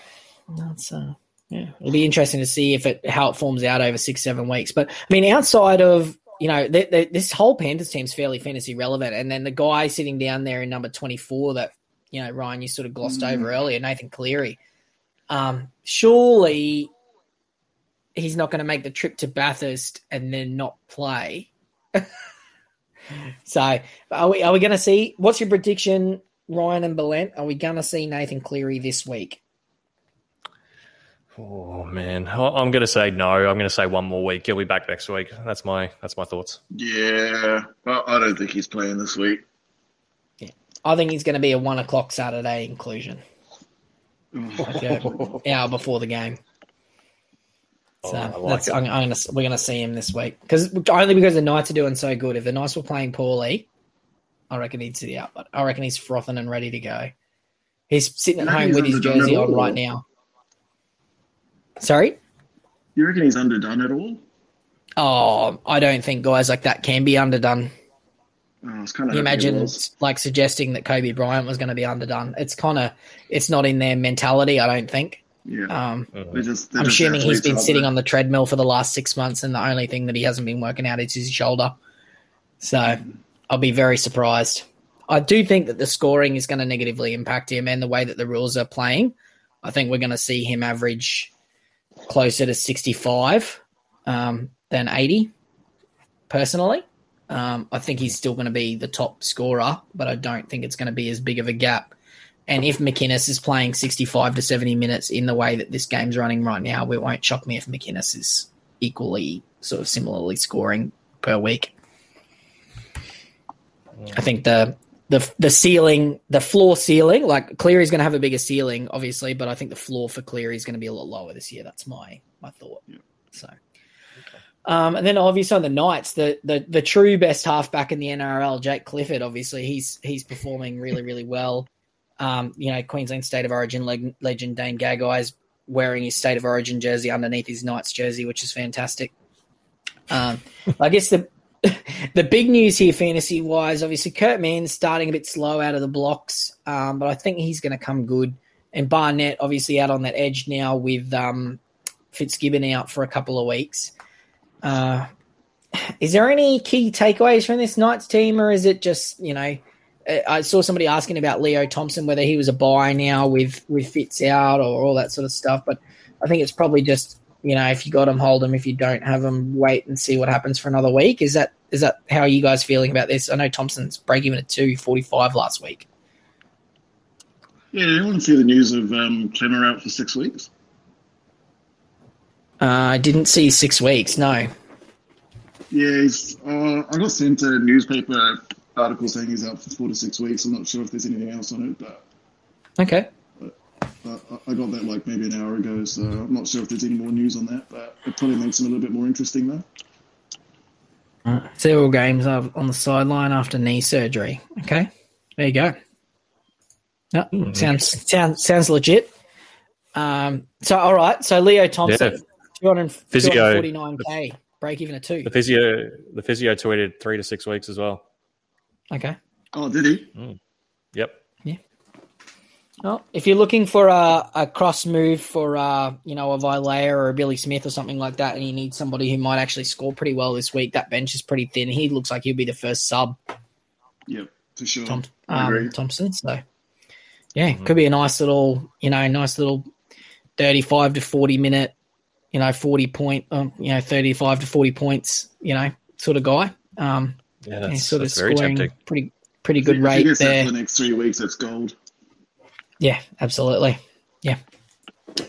that's uh yeah, it'll be interesting to see if it how it forms out over six seven weeks. But I mean, outside of you know this whole Panthers team's fairly fantasy relevant, and then the guy sitting down there in number twenty four that you know Ryan you sort of glossed mm. over earlier, Nathan Cleary. Um, surely he's not going to make the trip to Bathurst and then not play. so are we are we going to see? What's your prediction, Ryan and Belent? Are we going to see Nathan Cleary this week? Oh man, I'm going to say no. I'm going to say one more week. He'll be back next week. That's my that's my thoughts. Yeah, well, I don't think he's playing this week. Yeah, I think he's going to be a one o'clock Saturday inclusion, like an hour before the game. So oh, like that's I'm, I'm, gonna we're gonna see him this week because only because the Knights are doing so good. If the Knights were playing poorly, I reckon he'd sit out. But I reckon he's frothing and ready to go. He's sitting at home with his jersey on right now. Sorry? You reckon he's underdone at all? Oh, I don't think guys like that can be underdone. Oh, I kind of you imagine like suggesting that Kobe Bryant was going to be underdone. It's kind of it's not in their mentality. I don't think. Yeah. Um, They're just, they're I'm just assuming he's been sitting they? on the treadmill for the last six months, and the only thing that he hasn't been working out is his shoulder. So I'll be very surprised. I do think that the scoring is going to negatively impact him, and the way that the rules are playing. I think we're going to see him average closer to 65 um, than 80. Personally, um, I think he's still going to be the top scorer, but I don't think it's going to be as big of a gap. And if McInnes is playing 65 to 70 minutes in the way that this game's running right now, it won't shock me if McInnes is equally, sort of similarly scoring per week. I think the the the ceiling, the floor ceiling, like Cleary's going to have a bigger ceiling, obviously, but I think the floor for Cleary is going to be a lot lower this year. That's my my thought. Yeah. So, um, and then obviously on the Knights, the the the true best halfback in the NRL, Jake Clifford. Obviously, he's he's performing really really well. Um, you know, Queensland State of Origin leg- legend Dane Gagai is wearing his State of Origin jersey underneath his Knights jersey, which is fantastic. Um, I guess the the big news here, fantasy wise, obviously Kurt Mann's starting a bit slow out of the blocks, um, but I think he's going to come good. And Barnett obviously out on that edge now with um, Fitzgibbon out for a couple of weeks. Uh, is there any key takeaways from this Knights team, or is it just you know? Uh, I saw somebody asking about Leo Thompson whether he was a buy now with with Fitz out or all that sort of stuff, but I think it's probably just you know if you got him, hold him. If you don't have him, wait and see what happens for another week. Is that is that how are you guys feeling about this? I know Thompson's break even at two forty five last week. Yeah, you to see the news of um, Klemmer out for six weeks? Uh, I didn't see six weeks. No. Yeah, he's, uh, I got sent a newspaper article saying he's out for four to six weeks. I'm not sure if there's anything else on it, but Okay. uh, I got that like maybe an hour ago, so I'm not sure if there's any more news on that. But it probably makes him a little bit more interesting, though. Several games of- on the sideline after knee surgery. Okay, there you go. No, sounds sounds sounds legit. Um, so all right, so Leo Thompson, Yeah. 200, Physio. 249k, break even at two. The physio, the physio tweeted three to six weeks as well. Okay. Oh, did he? Yep. Yeah. Well, if you're looking for a, a cross move for uh, you know a Vailea or a Billy Smith or something like that, and you need somebody who might actually score pretty well this week, that bench is pretty thin. He looks like he'll be the first sub, Yep, for sure. Tom, I agree. um, Thompson. So yeah, could be a nice little you know nice little thirty-five to forty minute, you know forty point, um, you know thirty-five to forty points, you know sort of guy. Um, Yeah, and that's, sort of that's very tempting. pretty pretty good If he rate gets that there. for the next three weeks, that's gold. Yeah, absolutely. Yeah.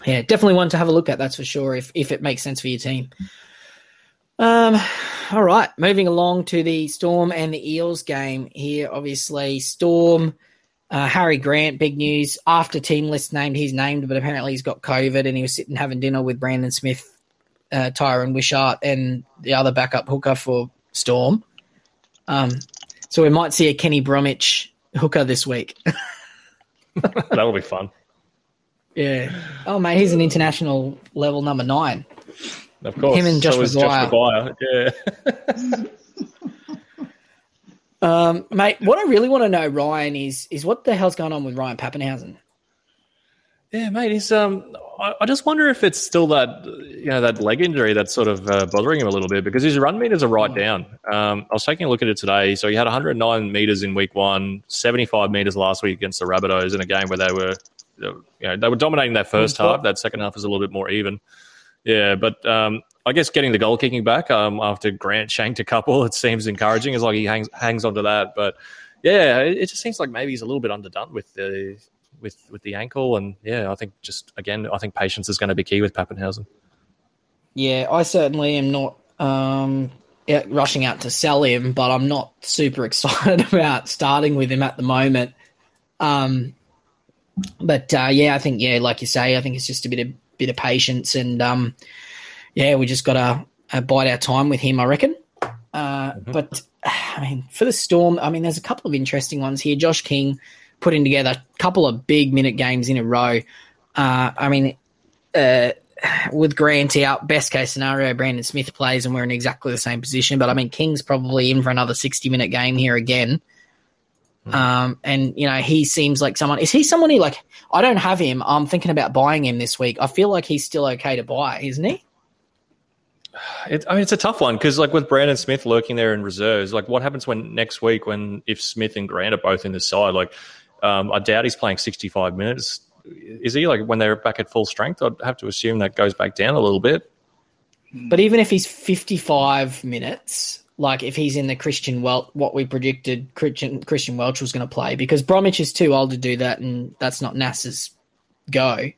Yeah, definitely one to have a look at, that's for sure, if if it makes sense for your team. Um all right, moving along to the Storm and the Eels game here. Obviously, Storm, uh, Harry Grant, big news. After team list named, he's named, but apparently he's got COVID and he was sitting having dinner with Brandon Smith, uh, Tyran Wishart, and the other backup hooker for Storm. Um, so we might see a Kenny Bromwich hooker this week. That'll be fun. Yeah. Oh, mate, he's an international level number nine. Of course. Him and Josh so is McGuire. Josh McGuire. Yeah. Um, mate, what I really want to know, Ryan, is is what the hell's going on with Ryan Papenhuyzen? Yeah, mate. He's um. I, I just wonder if it's still that you know that leg injury that's sort of uh, bothering him a little bit because his run meters are right down. Um, I was taking a look at it today. So he had 109 meters in week one, 75 meters last week against the Rabbitohs in a game where they were, you know, they were dominating that first half. That second half is a little bit more even. Yeah, but um, I guess getting the goal kicking back um, after Grant shanked a couple, it seems encouraging. It's like he hangs hangs onto that, but yeah, it, it just seems like maybe he's a little bit underdone with the with with the ankle, and yeah, I think just again, I think patience is going to be key with Papenhuyzen. Yeah, I certainly am not um, rushing out to sell him, but I'm not super excited about starting with him at the moment. Um, but uh, yeah, I think yeah, like you say, I think it's just a bit of bit of patience, and um, yeah, we just got to uh, bide our time with him, I reckon. Uh, But I mean, for the Storm, I mean, there's a couple of interesting ones here. Josh King putting together a couple of big minute games in a row. Uh, I mean, uh, with Grant out, best case scenario, Brandon Smith plays and we're in exactly the same position. But I mean, King's probably in for another 60 minute game here again. Um, and you know, he seems like someone. Is he someone who like? I don't have him. I'm thinking about buying him this week. I feel like he's still okay to buy, isn't he? It, I mean, it's a tough one because, like, with Brandon Smith lurking there in reserves, like, what happens when next week when if Smith and Grant are both in the side? Like, um, I doubt he's playing 65 minutes. Is he like when they're back at full strength? I'd have to assume that goes back down a little bit. But even if he's 55 minutes, like if he's in the Christian Welch, what we predicted Christian Christian Welch was going to play, because Bromwich is too old to do that, and that's not NASA's go.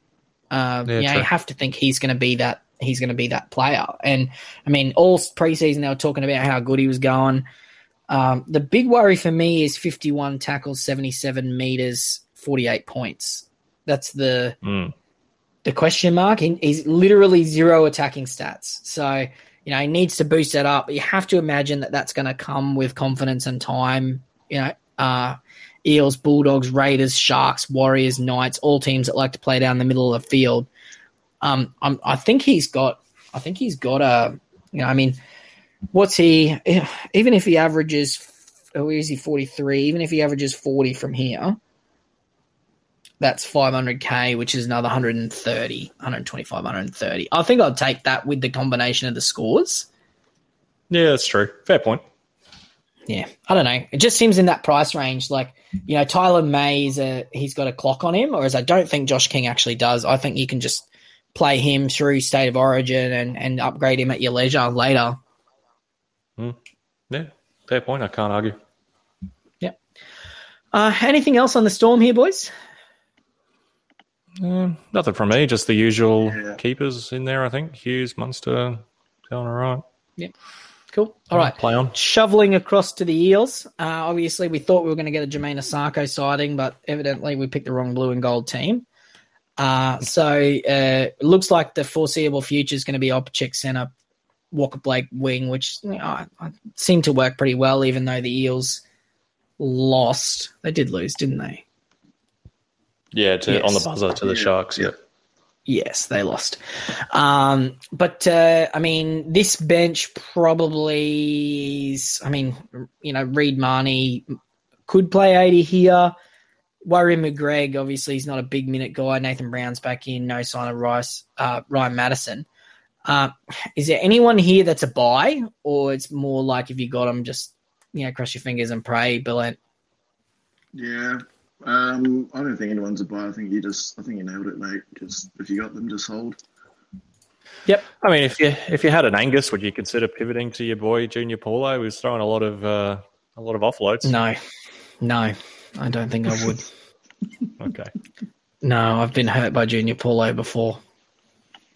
Um, yeah, you, know, you have to think he's going to be that. He's going to be that player. And I mean, all preseason they were talking about how good he was going. Um, the big worry for me is 51 tackles, 77 meters, 48 points. That's the mm. the question mark. He, he's literally zero attacking stats. So you know, he needs to boost that up. But you have to imagine that that's going to come with confidence and time. You know, uh, Eels, Bulldogs, Raiders, Sharks, Warriors, Knights, all teams that like to play down the middle of the field. Um, I'm, I think he's got, I think he's got a, you know, I mean, what's he? Even if he averages, oh, is he 43? Even if he averages 40 from here, that's 500k, which is another 130, 125, 130. I think I'd take that with the combination of the scores. Yeah, that's true. Fair point. Yeah, I don't know. It just seems in that price range. Like, you know, Taylan May's a, he's got a clock on him, whereas I don't think Josh King actually does. I think you can just play him through State of Origin and, and upgrade him at your leisure later. Mm. Yeah, fair point. I can't argue. Yeah. Uh, anything else on the storm here, boys? Uh, nothing from me. Just the usual yeah. keepers in there. I think Hughes, Munster, going all right. Yep. Cool. All right. Play on. Shoveling across to the Eels. Uh, obviously, we thought we were going to get a Jamayne Isaako sighting, but evidently we picked the wrong blue and gold team. Uh, so uh, looks like the foreseeable future is going to be Opchick centre, Waqa Blake wing, which you know, seemed to work pretty well, even though the Eels lost. They did lose, didn't they? Yeah, to, yes. on the buzzer to the Sharks. Yeah. Yes, they lost. Um, but uh, I mean, this bench probably is. I mean, you know, Reed Mahoney could play eighty here. Warren McGregor, obviously, he's not a big minute guy. Nathan Brown's back in. No sign of Rice, uh, Ryan Matterson. Uh, is there anyone here that's a buy, or it's more like if you got them, just you know, cross your fingers and pray, Billent? Yeah, um, I don't think anyone's a buy. I think you just, I think you nailed it, mate. Just if you got them, just hold. Yep. I mean, if you if you had an Angus, would you consider pivoting to your boy Junior Paulo? He was throwing a lot of uh, a lot of offloads. No, no, I don't think I would. okay. No, I've been hurt by Junior Paulo before.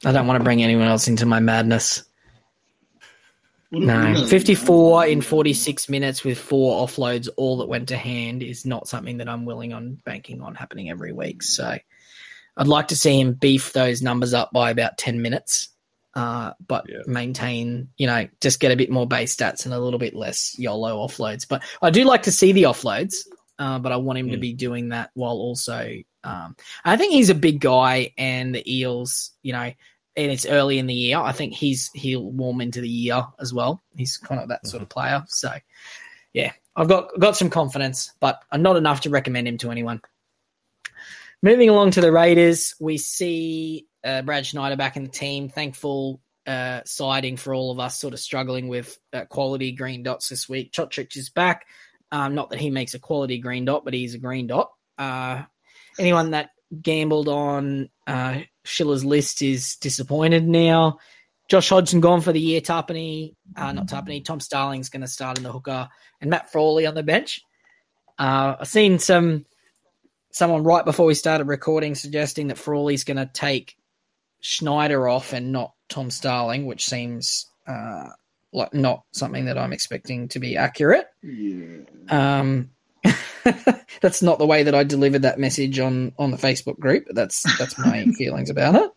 I don't want to bring anyone else into my madness. No, 54 in 46 minutes with four offloads, all that went to hand, is not something that I'm willing on banking on happening every week. So I'd like to see him beef those numbers up by about 10 minutes, uh, but yeah. maintain, you know, just get a bit more base stats and a little bit less YOLO offloads. But I do like to see the offloads, uh, but I want him mm. to be doing that while also. Um, I think he's a big guy, and the Eels, you know, and it's early in the year. I think he's he'll warm into the year as well. He's kind of that sort of mm-hmm. player. So yeah, I've got got some confidence, but not enough to recommend him to anyone. Moving along to the Raiders, we see uh, Brad Schneider back in the team. Thankful uh, siding for all of us, sort of struggling with uh, quality green dots this week. Cotric is back. Um, not that he makes a quality green dot, but he's a green dot. Uh, anyone that gambled on uh, Schiller's list is disappointed now. Josh Hodgson gone for the year. Tapine, uh, not Tapine, Tom Starling's going to start in the hooker, and Matt Frawley on the bench. Uh, I've seen some someone right before we started recording suggesting that Frawley's going to take Schneider off and not Tom Starling, which seems uh, like not something that I'm expecting to be accurate. Yeah. Um, that's not the way that I delivered that message on on the Facebook group. That's that's my feelings about it.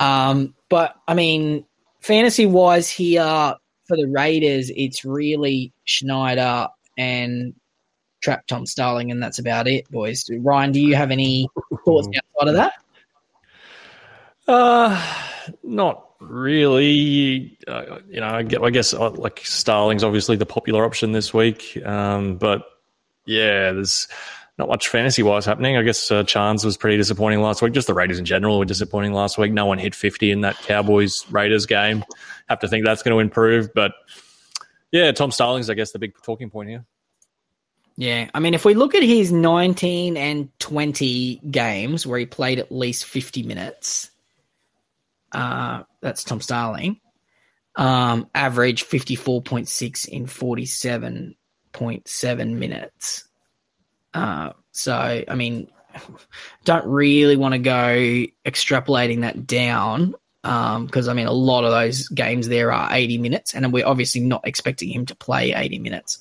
Um, but I mean, fantasy wise here for the Raiders, it's really Schneider and Trap Tom Starling, and that's about it, boys. Ryan, do you have any thoughts outside of that? Uh, not really. Uh, you know, I guess, I guess uh, like Starling's obviously the popular option this week, um, but yeah, there's not much fantasy wise happening. I guess uh, Chance was pretty disappointing last week. Just the Raiders in general were disappointing last week. No one hit 50 in that Cowboys Raiders game. Have to think that's going to improve. But yeah, Tom Starling's, I guess, the big talking point here. Yeah, I mean, if we look at his 19 and 20 games where he played at least 50 minutes, uh, that's Tom Starling. Um, average 54.6 in 47.7 minutes. Uh, so, I mean, don't really want to go extrapolating that down because um, I mean a lot of those games there are 80 minutes, and we're obviously not expecting him to play 80 minutes.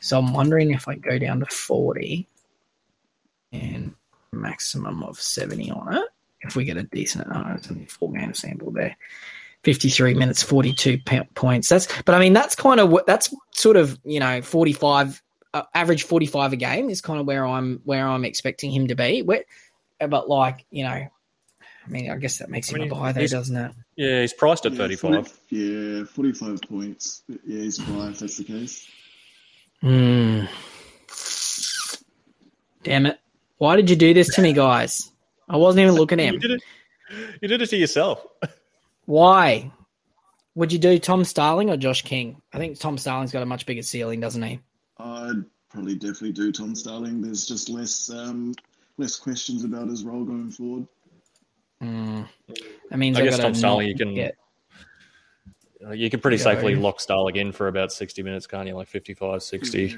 So I'm wondering if I go down to 40 and maximum of 70 on it, if we get a decent, oh, it's only four game sample there. 53 minutes, 42 points. That's, but I mean, that's kind of what that's sort of, you know, 45 uh, average 45 a game is kind of where I'm where I'm expecting him to be. Where, but like you know, I mean, I guess that makes him I mean, a buy there, doesn't it? Yeah, he's priced at yeah, 35. 40, yeah, 45 points. Yeah, he's buy if that's the case. Hmm. Damn it! Why did you do this to me, guys? I wasn't even looking at him. you, did it, you did it to yourself. Why? Would you do Tom Starling or Josh King? I think Tom Starling's got a much bigger ceiling, doesn't he? I'd probably definitely do Tom Starling. There's just less um, less questions about his role going forward. Mm. That means I guess Tom Starling you can get... you can pretty safely lock Starling in for about 60 minutes, can't you? Like 55, 60, yeah.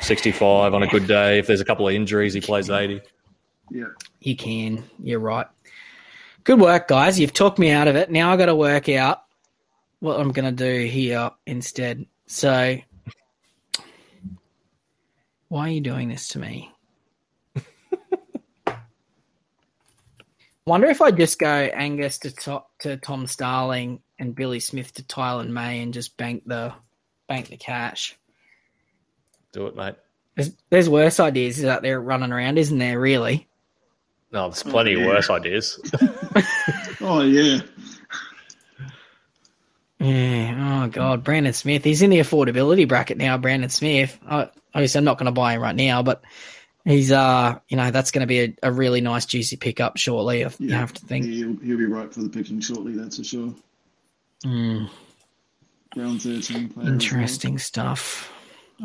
65 on a good day. If there's a couple of injuries, he plays 80. Yeah. You can. You're right. Good work, guys. You've talked me out of it. Now i got to work out what I'm going to do here instead. So why are you doing this to me? Wonder if I just go Angus to to, to Tom Starling and Billy Smith to Taylan May and just bank the bank the cash. Do it, mate. There's, there's worse ideas out there running around, isn't there? Really? No, there's plenty oh, yeah. worse ideas. oh yeah. Yeah. Oh God, Brandon Smith. He's in the affordability bracket now. Brandon Smith. I, obviously, I'm not going to buy him right now, but he's uh, you know, that's going to be a, a, really nice juicy pickup shortly. Yeah, you have to think he'll, he'll be right for the picking shortly. That's for sure. Mm. Round thirteen. Interesting stuff.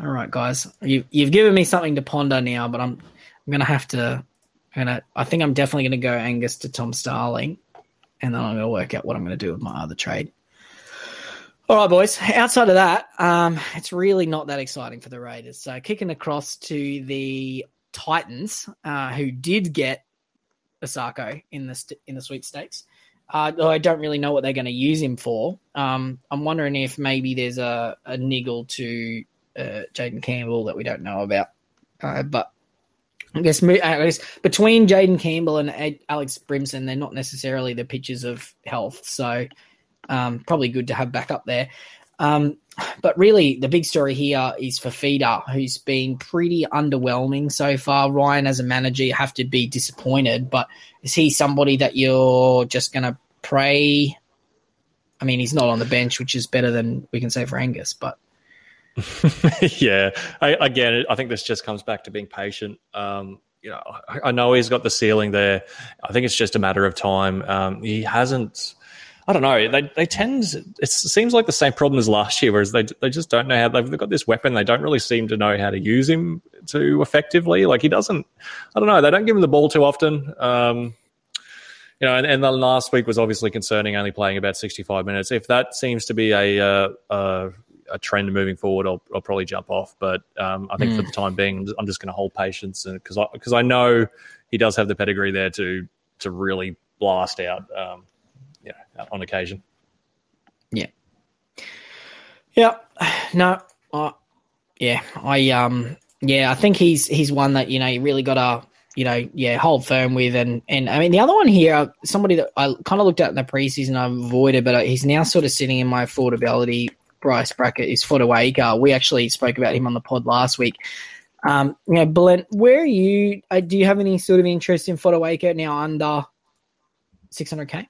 All right, guys, you you've given me something to ponder now, but I'm I'm going to have to. Gonna. I think I'm definitely going to go Angus to Tom Starling, and then I'm going to work out what I'm going to do with my other trade. All right, boys. Outside of that, um, it's really not that exciting for the Raiders. So kicking across to the Titans, uh, who did get Isaako in the st- in the sweepstakes. Uh, I don't really know what they're going to use him for. Um, I'm wondering if maybe there's a, a niggle to uh, Jayden Campbell that we don't know about. Uh, but I guess, I guess between Jayden Campbell and Alex Brimson, they're not necessarily the pitches of health. So um, probably good to have back up there. Um, but really, the big story here is Fifita, who's been pretty underwhelming so far. Ryan, as a manager, you have to be disappointed, but is he somebody that you're just going to pray? I mean, he's not on the bench, which is better than we can say for Angus, but. yeah, I, again, I think this just comes back to being patient. Um, you know, I, I, know he's got the ceiling there. I think it's just a matter of time. Um, he hasn't I don't know. They they tend. It seems like the same problem as last year, whereas they they just don't know how they've, got this weapon. They don't really seem to know how to use him too effectively. Like he doesn't. I don't know. They don't give him the ball too often. Um, you know, and, and the last week was obviously concerning, only playing about sixty five minutes. If that seems to be a uh, a, a trend moving forward, I'll, I'll probably jump off. But um, I think mm. for the time being, I'm just going to hold patience because because I, I know he does have the pedigree there to to really blast out. Um, you know, on occasion. Yeah. Yeah. No. Uh, yeah. I um. Yeah. I think he's he's one that you know you really got to you know yeah hold firm with and and I mean the other one here somebody that I kind of looked at in the preseason I avoided but he's now sort of sitting in my affordability price Brackett is Fotuaika. We actually spoke about him on the pod last week. Um, you know, Blent, where are you? Uh, do you have any sort of interest in Fotuaika now under 600k?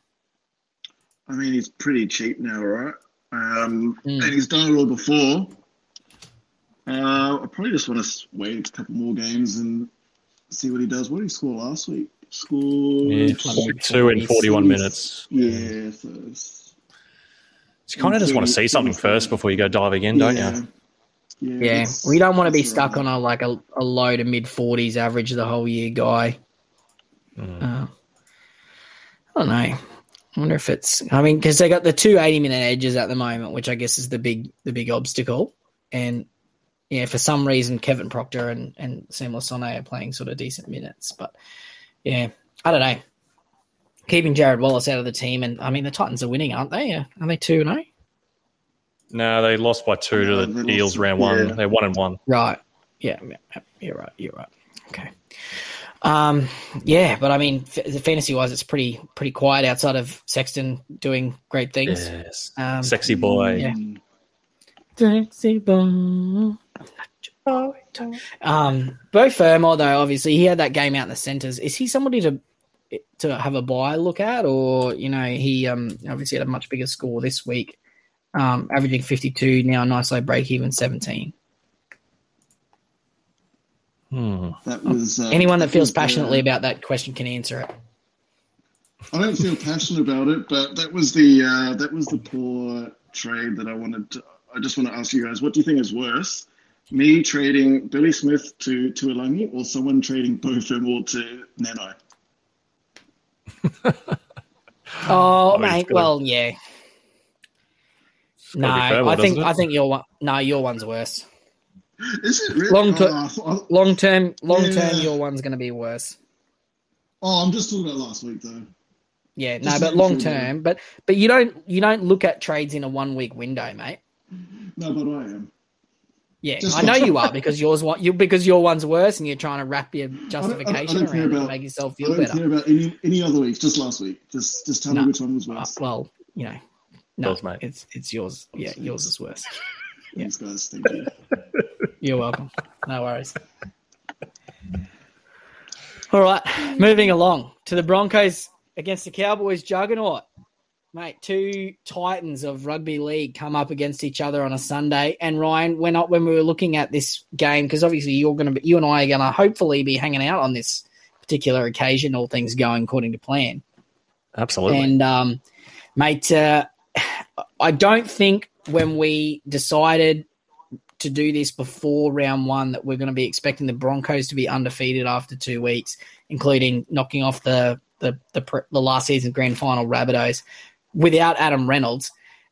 I mean, he's pretty cheap now, right? Um, mm. And he's done it all before. Uh, I probably just want to wait a couple more games and see what he does. What did he score last week? Scored Yeah, two in 41 minutes. Yeah, so You kind of just want to see something first before you go diving in, don't yeah. you? Yeah, Yeah, we don't want to be stuck right. on a like a, a low to mid forties average the whole year guy. Mm. Uh, I don't know. I wonder if it's. I mean, because they got the two 80 minute edges at the moment, which I guess is the big the big obstacle. And yeah, for some reason, Kevin Proctor and and Sam Lisone are playing sort of decent minutes, but yeah, I don't know. Keeping Jarrod Wallace out of the team, and I mean the Titans are winning, aren't they? Are they two and oh? No, they lost by two to the Eels round one. yeah. They're one and one. Right. Yeah, yeah, yeah, you're right. You're right. Okay. Um, yeah, but I mean, f- fantasy wise, it's pretty pretty quiet outside of Sexton doing great things. Yes. Um, Sexy boy. yeah. Sexy boy. Um, Beau Fermor, though, obviously he had that game out in the centres. Is he somebody to to have a buy look at, or you know, he um obviously had a much bigger score this week, um, averaging fifty two now, nice low break even seventeen. Hmm. That was uh, Anyone that feels was, uh, passionately about that question can answer it. I don't feel passionate about it, but that was the uh, that was the poor trade that I wanted. To, I just want to ask you guys, what do you think is worse? Me trading Billy Smith to to Alangi, or someone trading Beau Fermor to Nano? Oh, oh I mean, mate. it's gotta- Well, yeah. No, gotta be Fermor, I think it? I think your one. No, your one's worse. Is it really? Long ter- oh, Long term, long term, Yeah. your one's going to be worse. oh, I'm just talking about last week though. Yeah, no, but long term, but but you don't you don't look at trades in a one week window, mate. No, but I am. Yeah, Just- I know you are because yours one you because your one's worse, and you're trying to wrap your I don't- I justification don't around it to make yourself I feel don't better. care about any any other week. Just last week. Just just tell No. me which one was Uh, worse. well, you know, no, Yours, mate. it's it's yours. Yeah, yours is worse. yeah. Thanks, guys. Thank you. You're welcome. No worries. All right, moving along to the Broncos against the Cowboys juggernaut. Mate, two titans of rugby league come up against each other on a Sunday. And Ryan, when I, when we were looking at this game, because obviously you're going to be, you and I are going to hopefully be hanging out on this particular occasion, all things going according to plan. Absolutely. And um, mate, uh, I don't think when we decided to do this before round one that we're going to be expecting the Broncos to be undefeated after two weeks, including knocking off the the the, the last season grand final Rabbitohs without Adam Reynolds,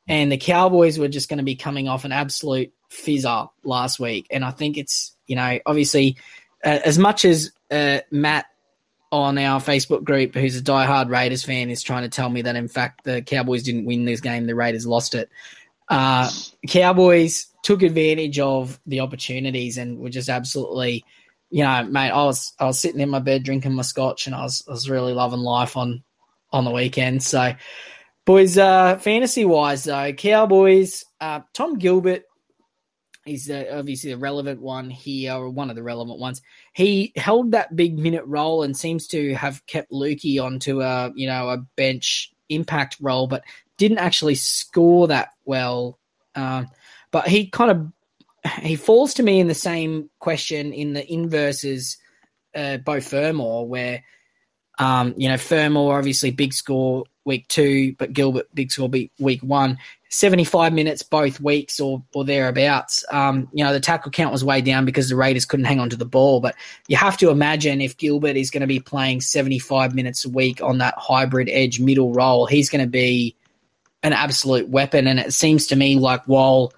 and the Cowboys were just going to be coming off an absolute fizzer last week. And I think it's you know obviously uh, as much as uh, Matt on our Facebook group, who's a diehard Raiders fan, is trying to tell me that in fact the Cowboys didn't win this game, the Raiders lost it. Uh, Cowboys took advantage of the opportunities and were just absolutely, you know, mate. I was I was sitting in my bed drinking my scotch and I was I was really loving life on on the weekend. So, boys, uh, fantasy wise though, Cowboys, uh, Tom Gilbert is uh, obviously the relevant one here, or one of the relevant ones. He held that big minute role and seems to have kept Lukey onto a you know a bench impact role, but didn't actually score that well. Um, but he kind of he falls to me in the same question in the inverses, uh, Beau Fermor, where um, you know Fermor obviously big score week two, but Gilbert big score beat week one. 75 minutes both weeks or or thereabouts. Um, you know, the tackle count was way down because the Raiders couldn't hang on to the ball. But you have to imagine if Gilbert is going to be playing 75 minutes a week on that hybrid edge middle role, he's going to be an absolute weapon. And it seems to me like while,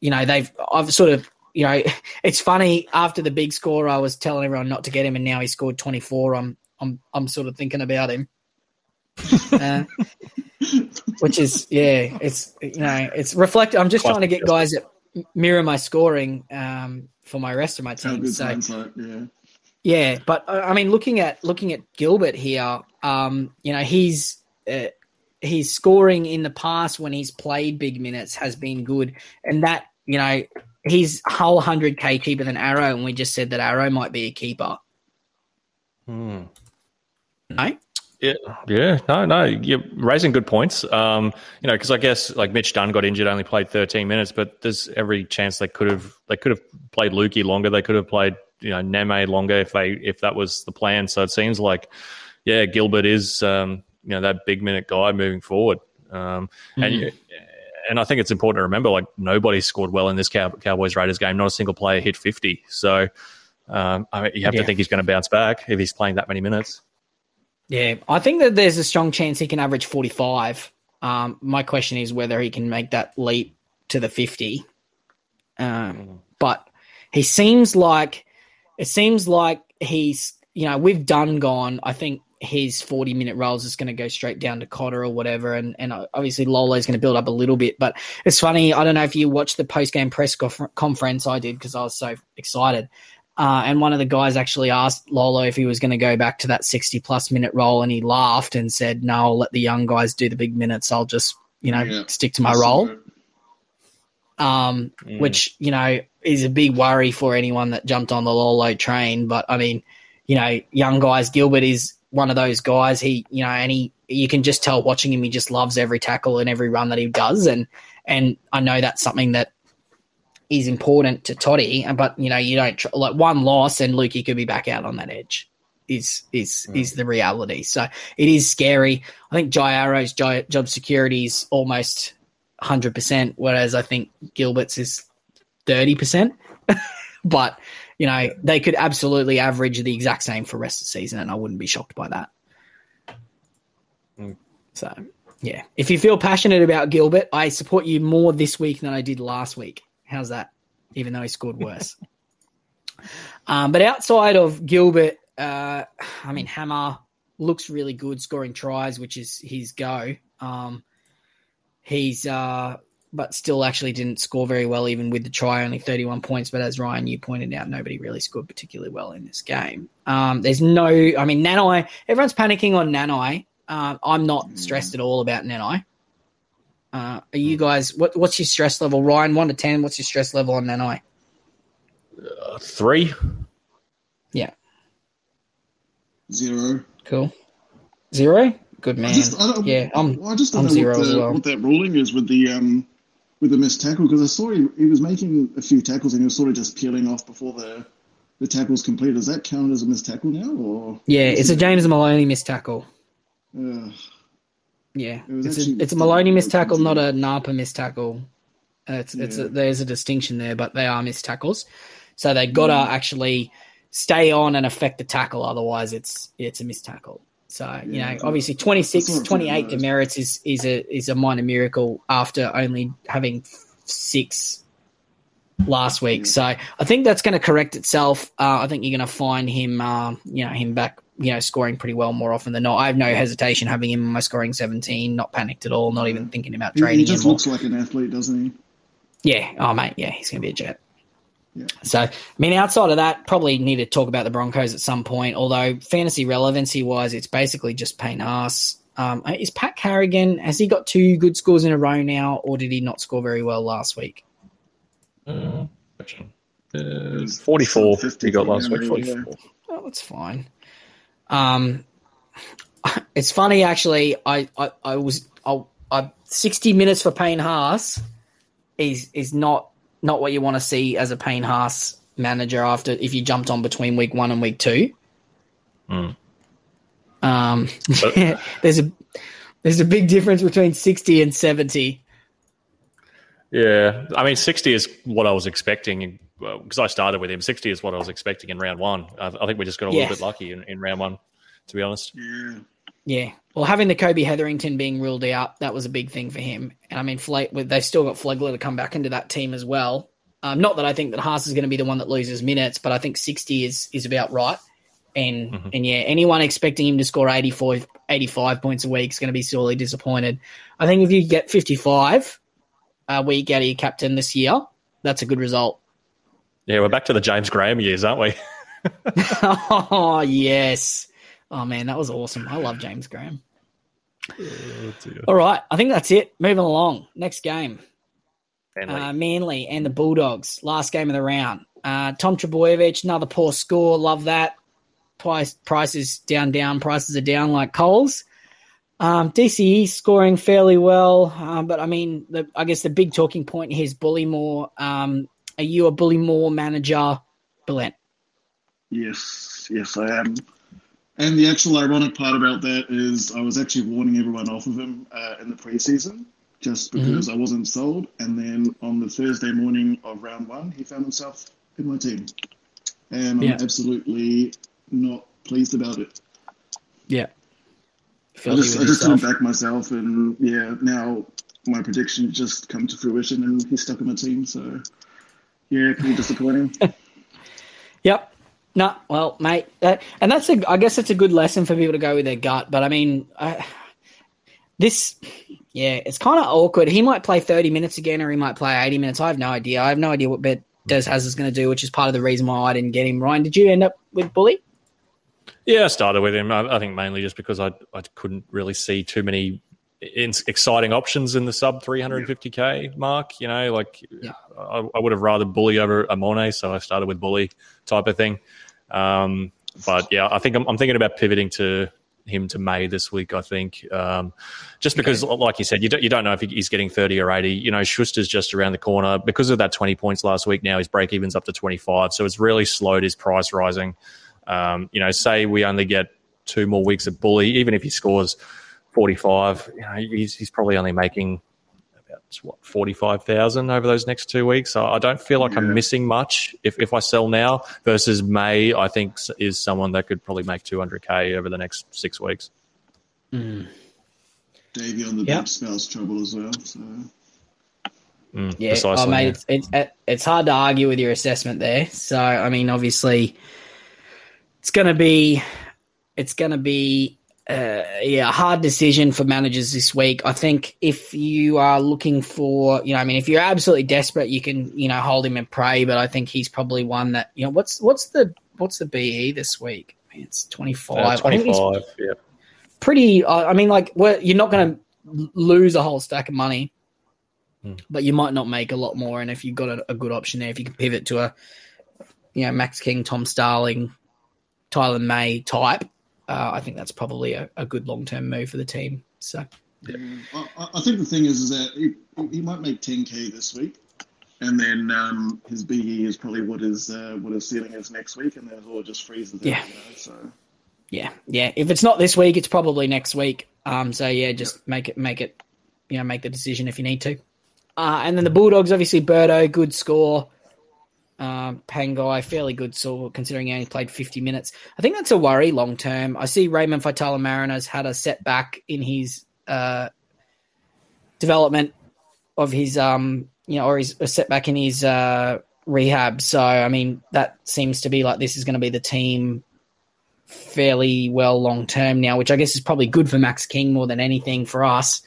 you know, they've, I've sort of, you know, it's funny after the big score, I was telling everyone not to get him and now he scored 24. I'm, I'm, I'm sort of thinking about him. Uh, which is yeah, it's you know it's reflect. I'm just trying to get guys that mirror my scoring um, for my rest of my team. good So yeah. yeah, but uh, I mean, looking at looking at Gilbert here, um, you know, he's uh, his scoring in the past when he's played big minutes has been good, and that you know he's whole hundred k cheaper than Arrow, and we just said that Arrow might be a keeper. Hmm. No, Yeah, yeah, no, no, you're raising good points. Um, you know, because I guess like Mitch Dunn got injured, only played 13 minutes, but there's every chance they could have they could have played Lukey longer. They could have played you know Neme longer if they if that was the plan. So it seems like, yeah, Gilbert is um, you know that big minute guy moving forward. Um, mm. and you, and I think it's important to remember like nobody scored well in this Cow- Cowboys Raiders game. Not a single player hit 50. So um, I mean, you have yeah. to think he's going to bounce back if he's playing that many minutes. Yeah, I think that there's a strong chance he can average 45. Um, my question is whether he can make that leap to the 50. Um, but he seems like it seems like he's you know we've done gone. I think his 40 minute roles is going to go straight down to Cotter or whatever, and and obviously Lolo is going to build up a little bit. But it's funny. I don't know if you watched the post game press conference. I did because I was so excited. Uh, and one of the guys actually asked Lolo if he was going to go back to that 60 plus minute role, and he laughed and said, No, I'll let the young guys do the big minutes. I'll just, you know, yeah, stick to my role. Um, mm. Which, you know, is a big worry for anyone that jumped on the Lolo train. But I mean, you know, young guys, Gilbert is one of those guys. He, you know, and he, you can just tell watching him, he just loves every tackle and every run that he does. And, and I know that's something that is important to Toddy, but you know you don't tr- like one loss and Lukey could be back out on that edge. Is is mm. is the reality? So it is scary. I think Jai Arrow's job security is almost hundred percent, whereas I think Gilbert's is thirty percent. but you know they could absolutely average the exact same for rest of the season, and I wouldn't be shocked by that. Mm. So yeah, if you feel passionate about Gilbert, I support you more this week than I did last week. How's that? Even though he scored worse. um, but outside of Gilbert, uh, I mean, Hammer looks really good scoring tries, which is his go. Um, he's, uh, but still actually didn't score very well, even with the try, only 31 points. But as Ryan, you pointed out, nobody really scored particularly well in this game. Um, there's no, I mean, Nanai, everyone's panicking on Nanai. Uh, I'm not stressed at all about Nanai. Uh, are you guys? What, what's your stress level, Ryan? One to ten. What's your stress level on Nanai? Uh, three. Yeah. Zero. Cool. Zero. Good man. I just, I yeah, I'm. I just don't I'm know zero what, the, well. what that ruling is with the um with the missed tackle because I saw he, he was making a few tackles and he was sort of just peeling off before the the tackle's complete. Does that count as a missed tackle now, or? Yeah, it's a James Maloney missed tackle. Uh, yeah, it it's a, it's a Maloney missed tackle, not a Napa missed tackle. Uh, it's yeah. it's a, there's a distinction there, but they are missed tackles, so they got to mm. actually stay on and affect the tackle. Otherwise, it's it's a missed tackle. So yeah, you know, obviously 26, 28 demerits is is a is a minor miracle after only having six last week. So I think that's going to correct itself. Uh, I think you're going to find him, uh, you know, him back you know, scoring pretty well more often than not. I have no hesitation having him on my scoring 17, not panicked at all, not even thinking about trading He just him looks like an athlete, doesn't he? Yeah. Oh, mate. Yeah, he's going to be a jet. Yeah. So, I mean, outside of that, probably need to talk about the Broncos at some point. Although fantasy relevancy wise, it's basically just Payne Haas. Um, is Pat Carrigan has he got two good scores in a row now, or did he not score very well last week? Uh, uh, Forty-four. He got last week. Forty-four. Oh, that's fine. Um, it's funny actually. I I, I was I, I, sixty minutes for Payne Haas is is not not what you want to see as a Payne Haas manager after if you jumped on between week one and week two. Mm. Um, there's a there's a big difference between sixty and seventy. Yeah, I mean, sixty is what I was expecting because I started with him. Sixty is what I was expecting in round one. I, I think we just got a little bit lucky in, in round one, to be honest. Yeah. Well, having the Kobe Hetherington being ruled out, that was a big thing for him. And I mean, they've still got Flegler to come back into that team as well. Um, not that I think that Haas is going to be the one that loses minutes, but I think 60 is is about right. And mm-hmm. and yeah, anyone expecting him to score 84, 85 points a week is going to be sorely disappointed. I think if you get 55 a uh, week out of your captain this year, that's a good result. Yeah, we're back to the James Graham years, aren't we? oh yes. Oh man, that was awesome. I love James Graham. Oh, All right, I think that's it. Moving along. Next game. Manly. Uh, Manly and the Bulldogs. Last game of the round. Uh, Tom Trbojevic, another poor score. Love that. price prices down, down, prices are down like coals. Um, DCE scoring fairly well, um, but I mean, the, I guess the big talking point here is Bullemor. Um, are you a Bullemor manager, Belen? Yes, yes, I am. And the actual ironic part about that is I was actually warning everyone off of him uh, in the preseason just mm-hmm. because mm-hmm. I wasn't sold. And then on the Thursday morning of round one, he found himself in my team. And I'm absolutely not pleased about it. Yeah. I just, I just couldn't back myself, and yeah, now my prediction just come to fruition, and he's stuck in my team. So yeah, pretty disappointing. yep. No, well, mate, that, and that's a. I guess it's a good lesson for people to go with their gut. But I mean, I, this, yeah, it's kind of awkward. He might play thirty minutes again, or he might play eighty minutes. I have no idea. I have no idea what bet Des Hasler's going to do, which is part of the reason why I didn't get him. Ryan, did you end up with Bully? Yeah, I started with him. I, I think mainly just because I I couldn't really see too many exciting options in the sub 350k mark. You know, like yeah. I, I, would have rather bully over a Amone, so I started with bully type of thing. Um, but yeah, I think I'm, I'm, thinking about pivoting to him to May this week. I think um, just because, okay. like you said, you don't you don't know if he's getting 30 or 80. You know, Schuster's just around the corner because of that 20 points last week. Now his break even's up to 25, so it's really slowed his price rising. Um, you know, say we only get two more weeks of bully, even if he scores 45, you know, he's, he's probably only making about what 45,000 over those next two weeks. So I don't feel like yeah. I'm missing much if, if I sell now versus May, I think is someone that could probably make 200k over the next six weeks. Mm. Davey on the yep. bench spells trouble as well. So. Mm, yeah, oh, mate, it's, it's it's hard to argue with your assessment there. So, I mean, obviously, it's going to be it's going to be uh, yeah, a hard decision for managers this week. I think if you are looking for, you know, I mean, if you're absolutely desperate, you can, you know, hold him and pray. But I think he's probably one that, you know, what's what's the what's the BE this week? I mean, it's twenty five. Uh, twenty five. Yeah. Pretty. Uh, I mean, like, you're not going to lose a whole stack of money, hmm. but you might not make a lot more. And if you've got a, a good option there, if you can pivot to a, you know, Max King, Tom Starling, Taylan May type, uh, I think that's probably a, a good long term move for the team. So, yeah. I, I, think the thing is, is that he, he might make 10k this week, and then um, his BE is probably what his uh, what his ceiling is next week, and then it all just freezes. Yeah. you know, so. Yeah, yeah. If it's not this week, it's probably next week. Um, so yeah, just make it, make it, you know, make the decision if you need to. Uh, and then the Bulldogs, obviously, Birdo, good score. Um, Pangai, fairly good so considering he only played 50 minutes. I think that's a worry long term. I see Raymond Faitala-Mariner's had a setback in his uh, development of his, um, you know, or his a setback in his uh, rehab. So, I mean, that seems to be like this is going to be the team fairly well long term now, which I guess is probably good for Max King more than anything for us.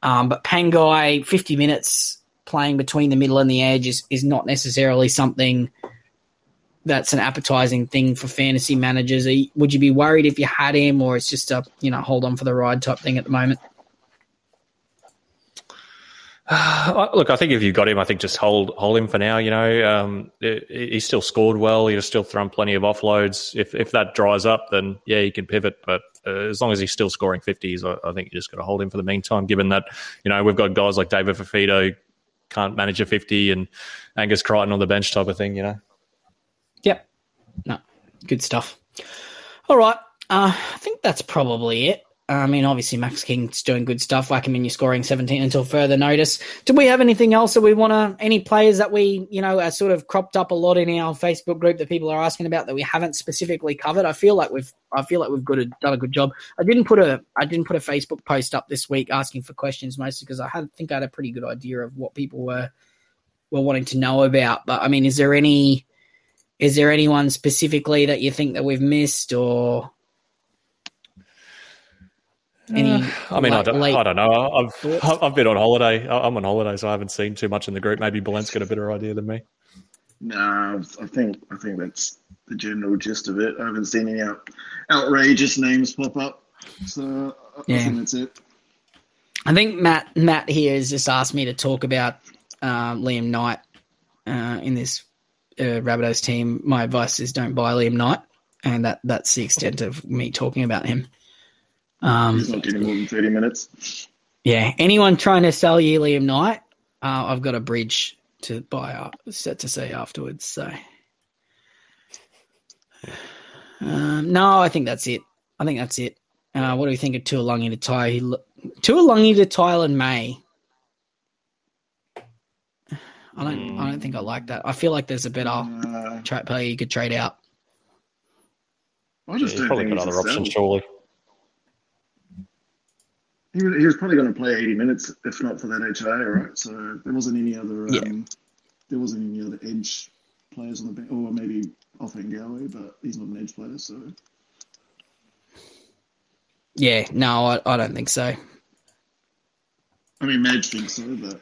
Um, but Pangai, 50 minutes playing between the middle and the edge is, is not necessarily something that's an appetizing thing for fantasy managers. You, would you be worried if you had him, or it's just a you know hold on for the ride type thing at the moment? Look, I think if you've got him, I think just hold hold him for now. You know, um, he still scored well. He's still thrown plenty of offloads. If if that dries up, then yeah, he can pivot. But uh, as long as he's still scoring fifties, I, I, think you just got to hold him for the meantime. Given that you know we've got guys like David Fifita can't manage a 50 and Angus Crichton on the bench type of thing, you know? Yep. No, good stuff. All right. Uh, I think that's probably it. I mean, obviously, Max King's doing good stuff. Like, I mean, you're scoring 17 until further notice. Do we have anything else that we want to, any players that we, you know, are sort of cropped up a lot in our Facebook group that people are asking about that we haven't specifically covered? I feel like we've, I feel like we've got a, done a good job. I didn't put a, I didn't put a Facebook post up this week asking for questions mostly because I had, think I had a pretty good idea of what people were, were wanting to know about. But I mean, is there any, is there anyone specifically that you think that we've missed or, any, uh, I mean, I, don't, I don't know. I've I've been on holiday. I'm on holiday, so I haven't seen too much in the group. Maybe Belent's got a better idea than me. No, I think I think that's the general gist of it. I haven't seen any out, outrageous names pop up, so yeah. I think that's it. I think Matt Matt here has just asked me to talk about uh, Liam Knight uh, in this uh, Rabbitohs team. My advice is don't buy Liam Knight. and that that's the extent of me talking about him. Um, He's not getting more than thirty minutes. Yeah, anyone trying to sell you Liam Knight, uh, I've got a bridge to buy up, set to see afterwards. So, um, no, I think that's it. I think that's it. Uh, what do we think of Tuilagi to Ty? Tuilagi to Taylan May. I don't. Mm. I don't think I like that. I feel like there's a better uh, trap player you could trade out. I just yeah, probably got other options, surely. He was, he was probably going to play 80 minutes, if not for that HIA, right? So there wasn't any other. Um, yeah. There wasn't any other edge players on the bench, or maybe off Ofahengaue, but he's not an edge player, so. Yeah, no, I, I don't think so. I mean, Madge thinks so, but.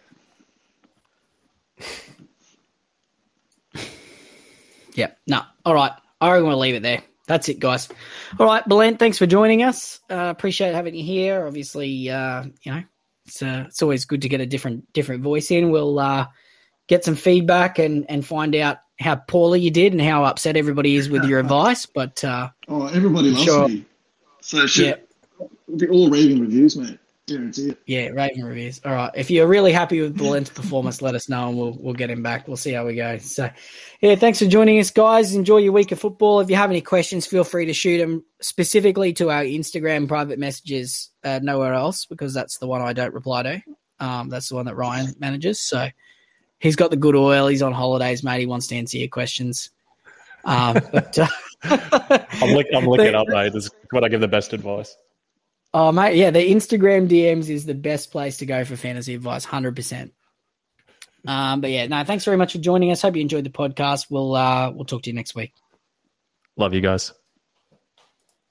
yeah, no. All right. I reckon we'll leave it there. That's it, guys. All right, Belen, thanks for joining us. Uh, appreciate having you here. Obviously, uh, you know, it's uh, it's always good to get a different different voice in. We'll uh, get some feedback and and find out how poorly you did and how upset everybody is with your advice. But uh, oh, everybody loves sure. me. So should yeah. be all raving reviews, mate. Guarantee it. Yeah, rating reviews. All right. If you're really happy with Belen's performance, let us know and we'll we'll get him back. We'll see how we go. So, yeah, thanks for joining us, guys. Enjoy your week of football. If you have any questions, feel free to shoot them specifically to our Instagram private messages, uh, nowhere else, because that's the one I don't reply to. Um, that's the one that Ryan manages. So he's got the good oil. He's on holidays, mate. He wants to answer your questions. Um, but uh, I'm, look, I'm looking up, mate. This is what I give the best advice. Oh mate, yeah, the Instagram DMs is the best place to go for fantasy advice, hundred percent. Um, but yeah, no, thanks very much for joining us. Hope you enjoyed the podcast. We'll uh, we'll talk to you next week. Love you guys.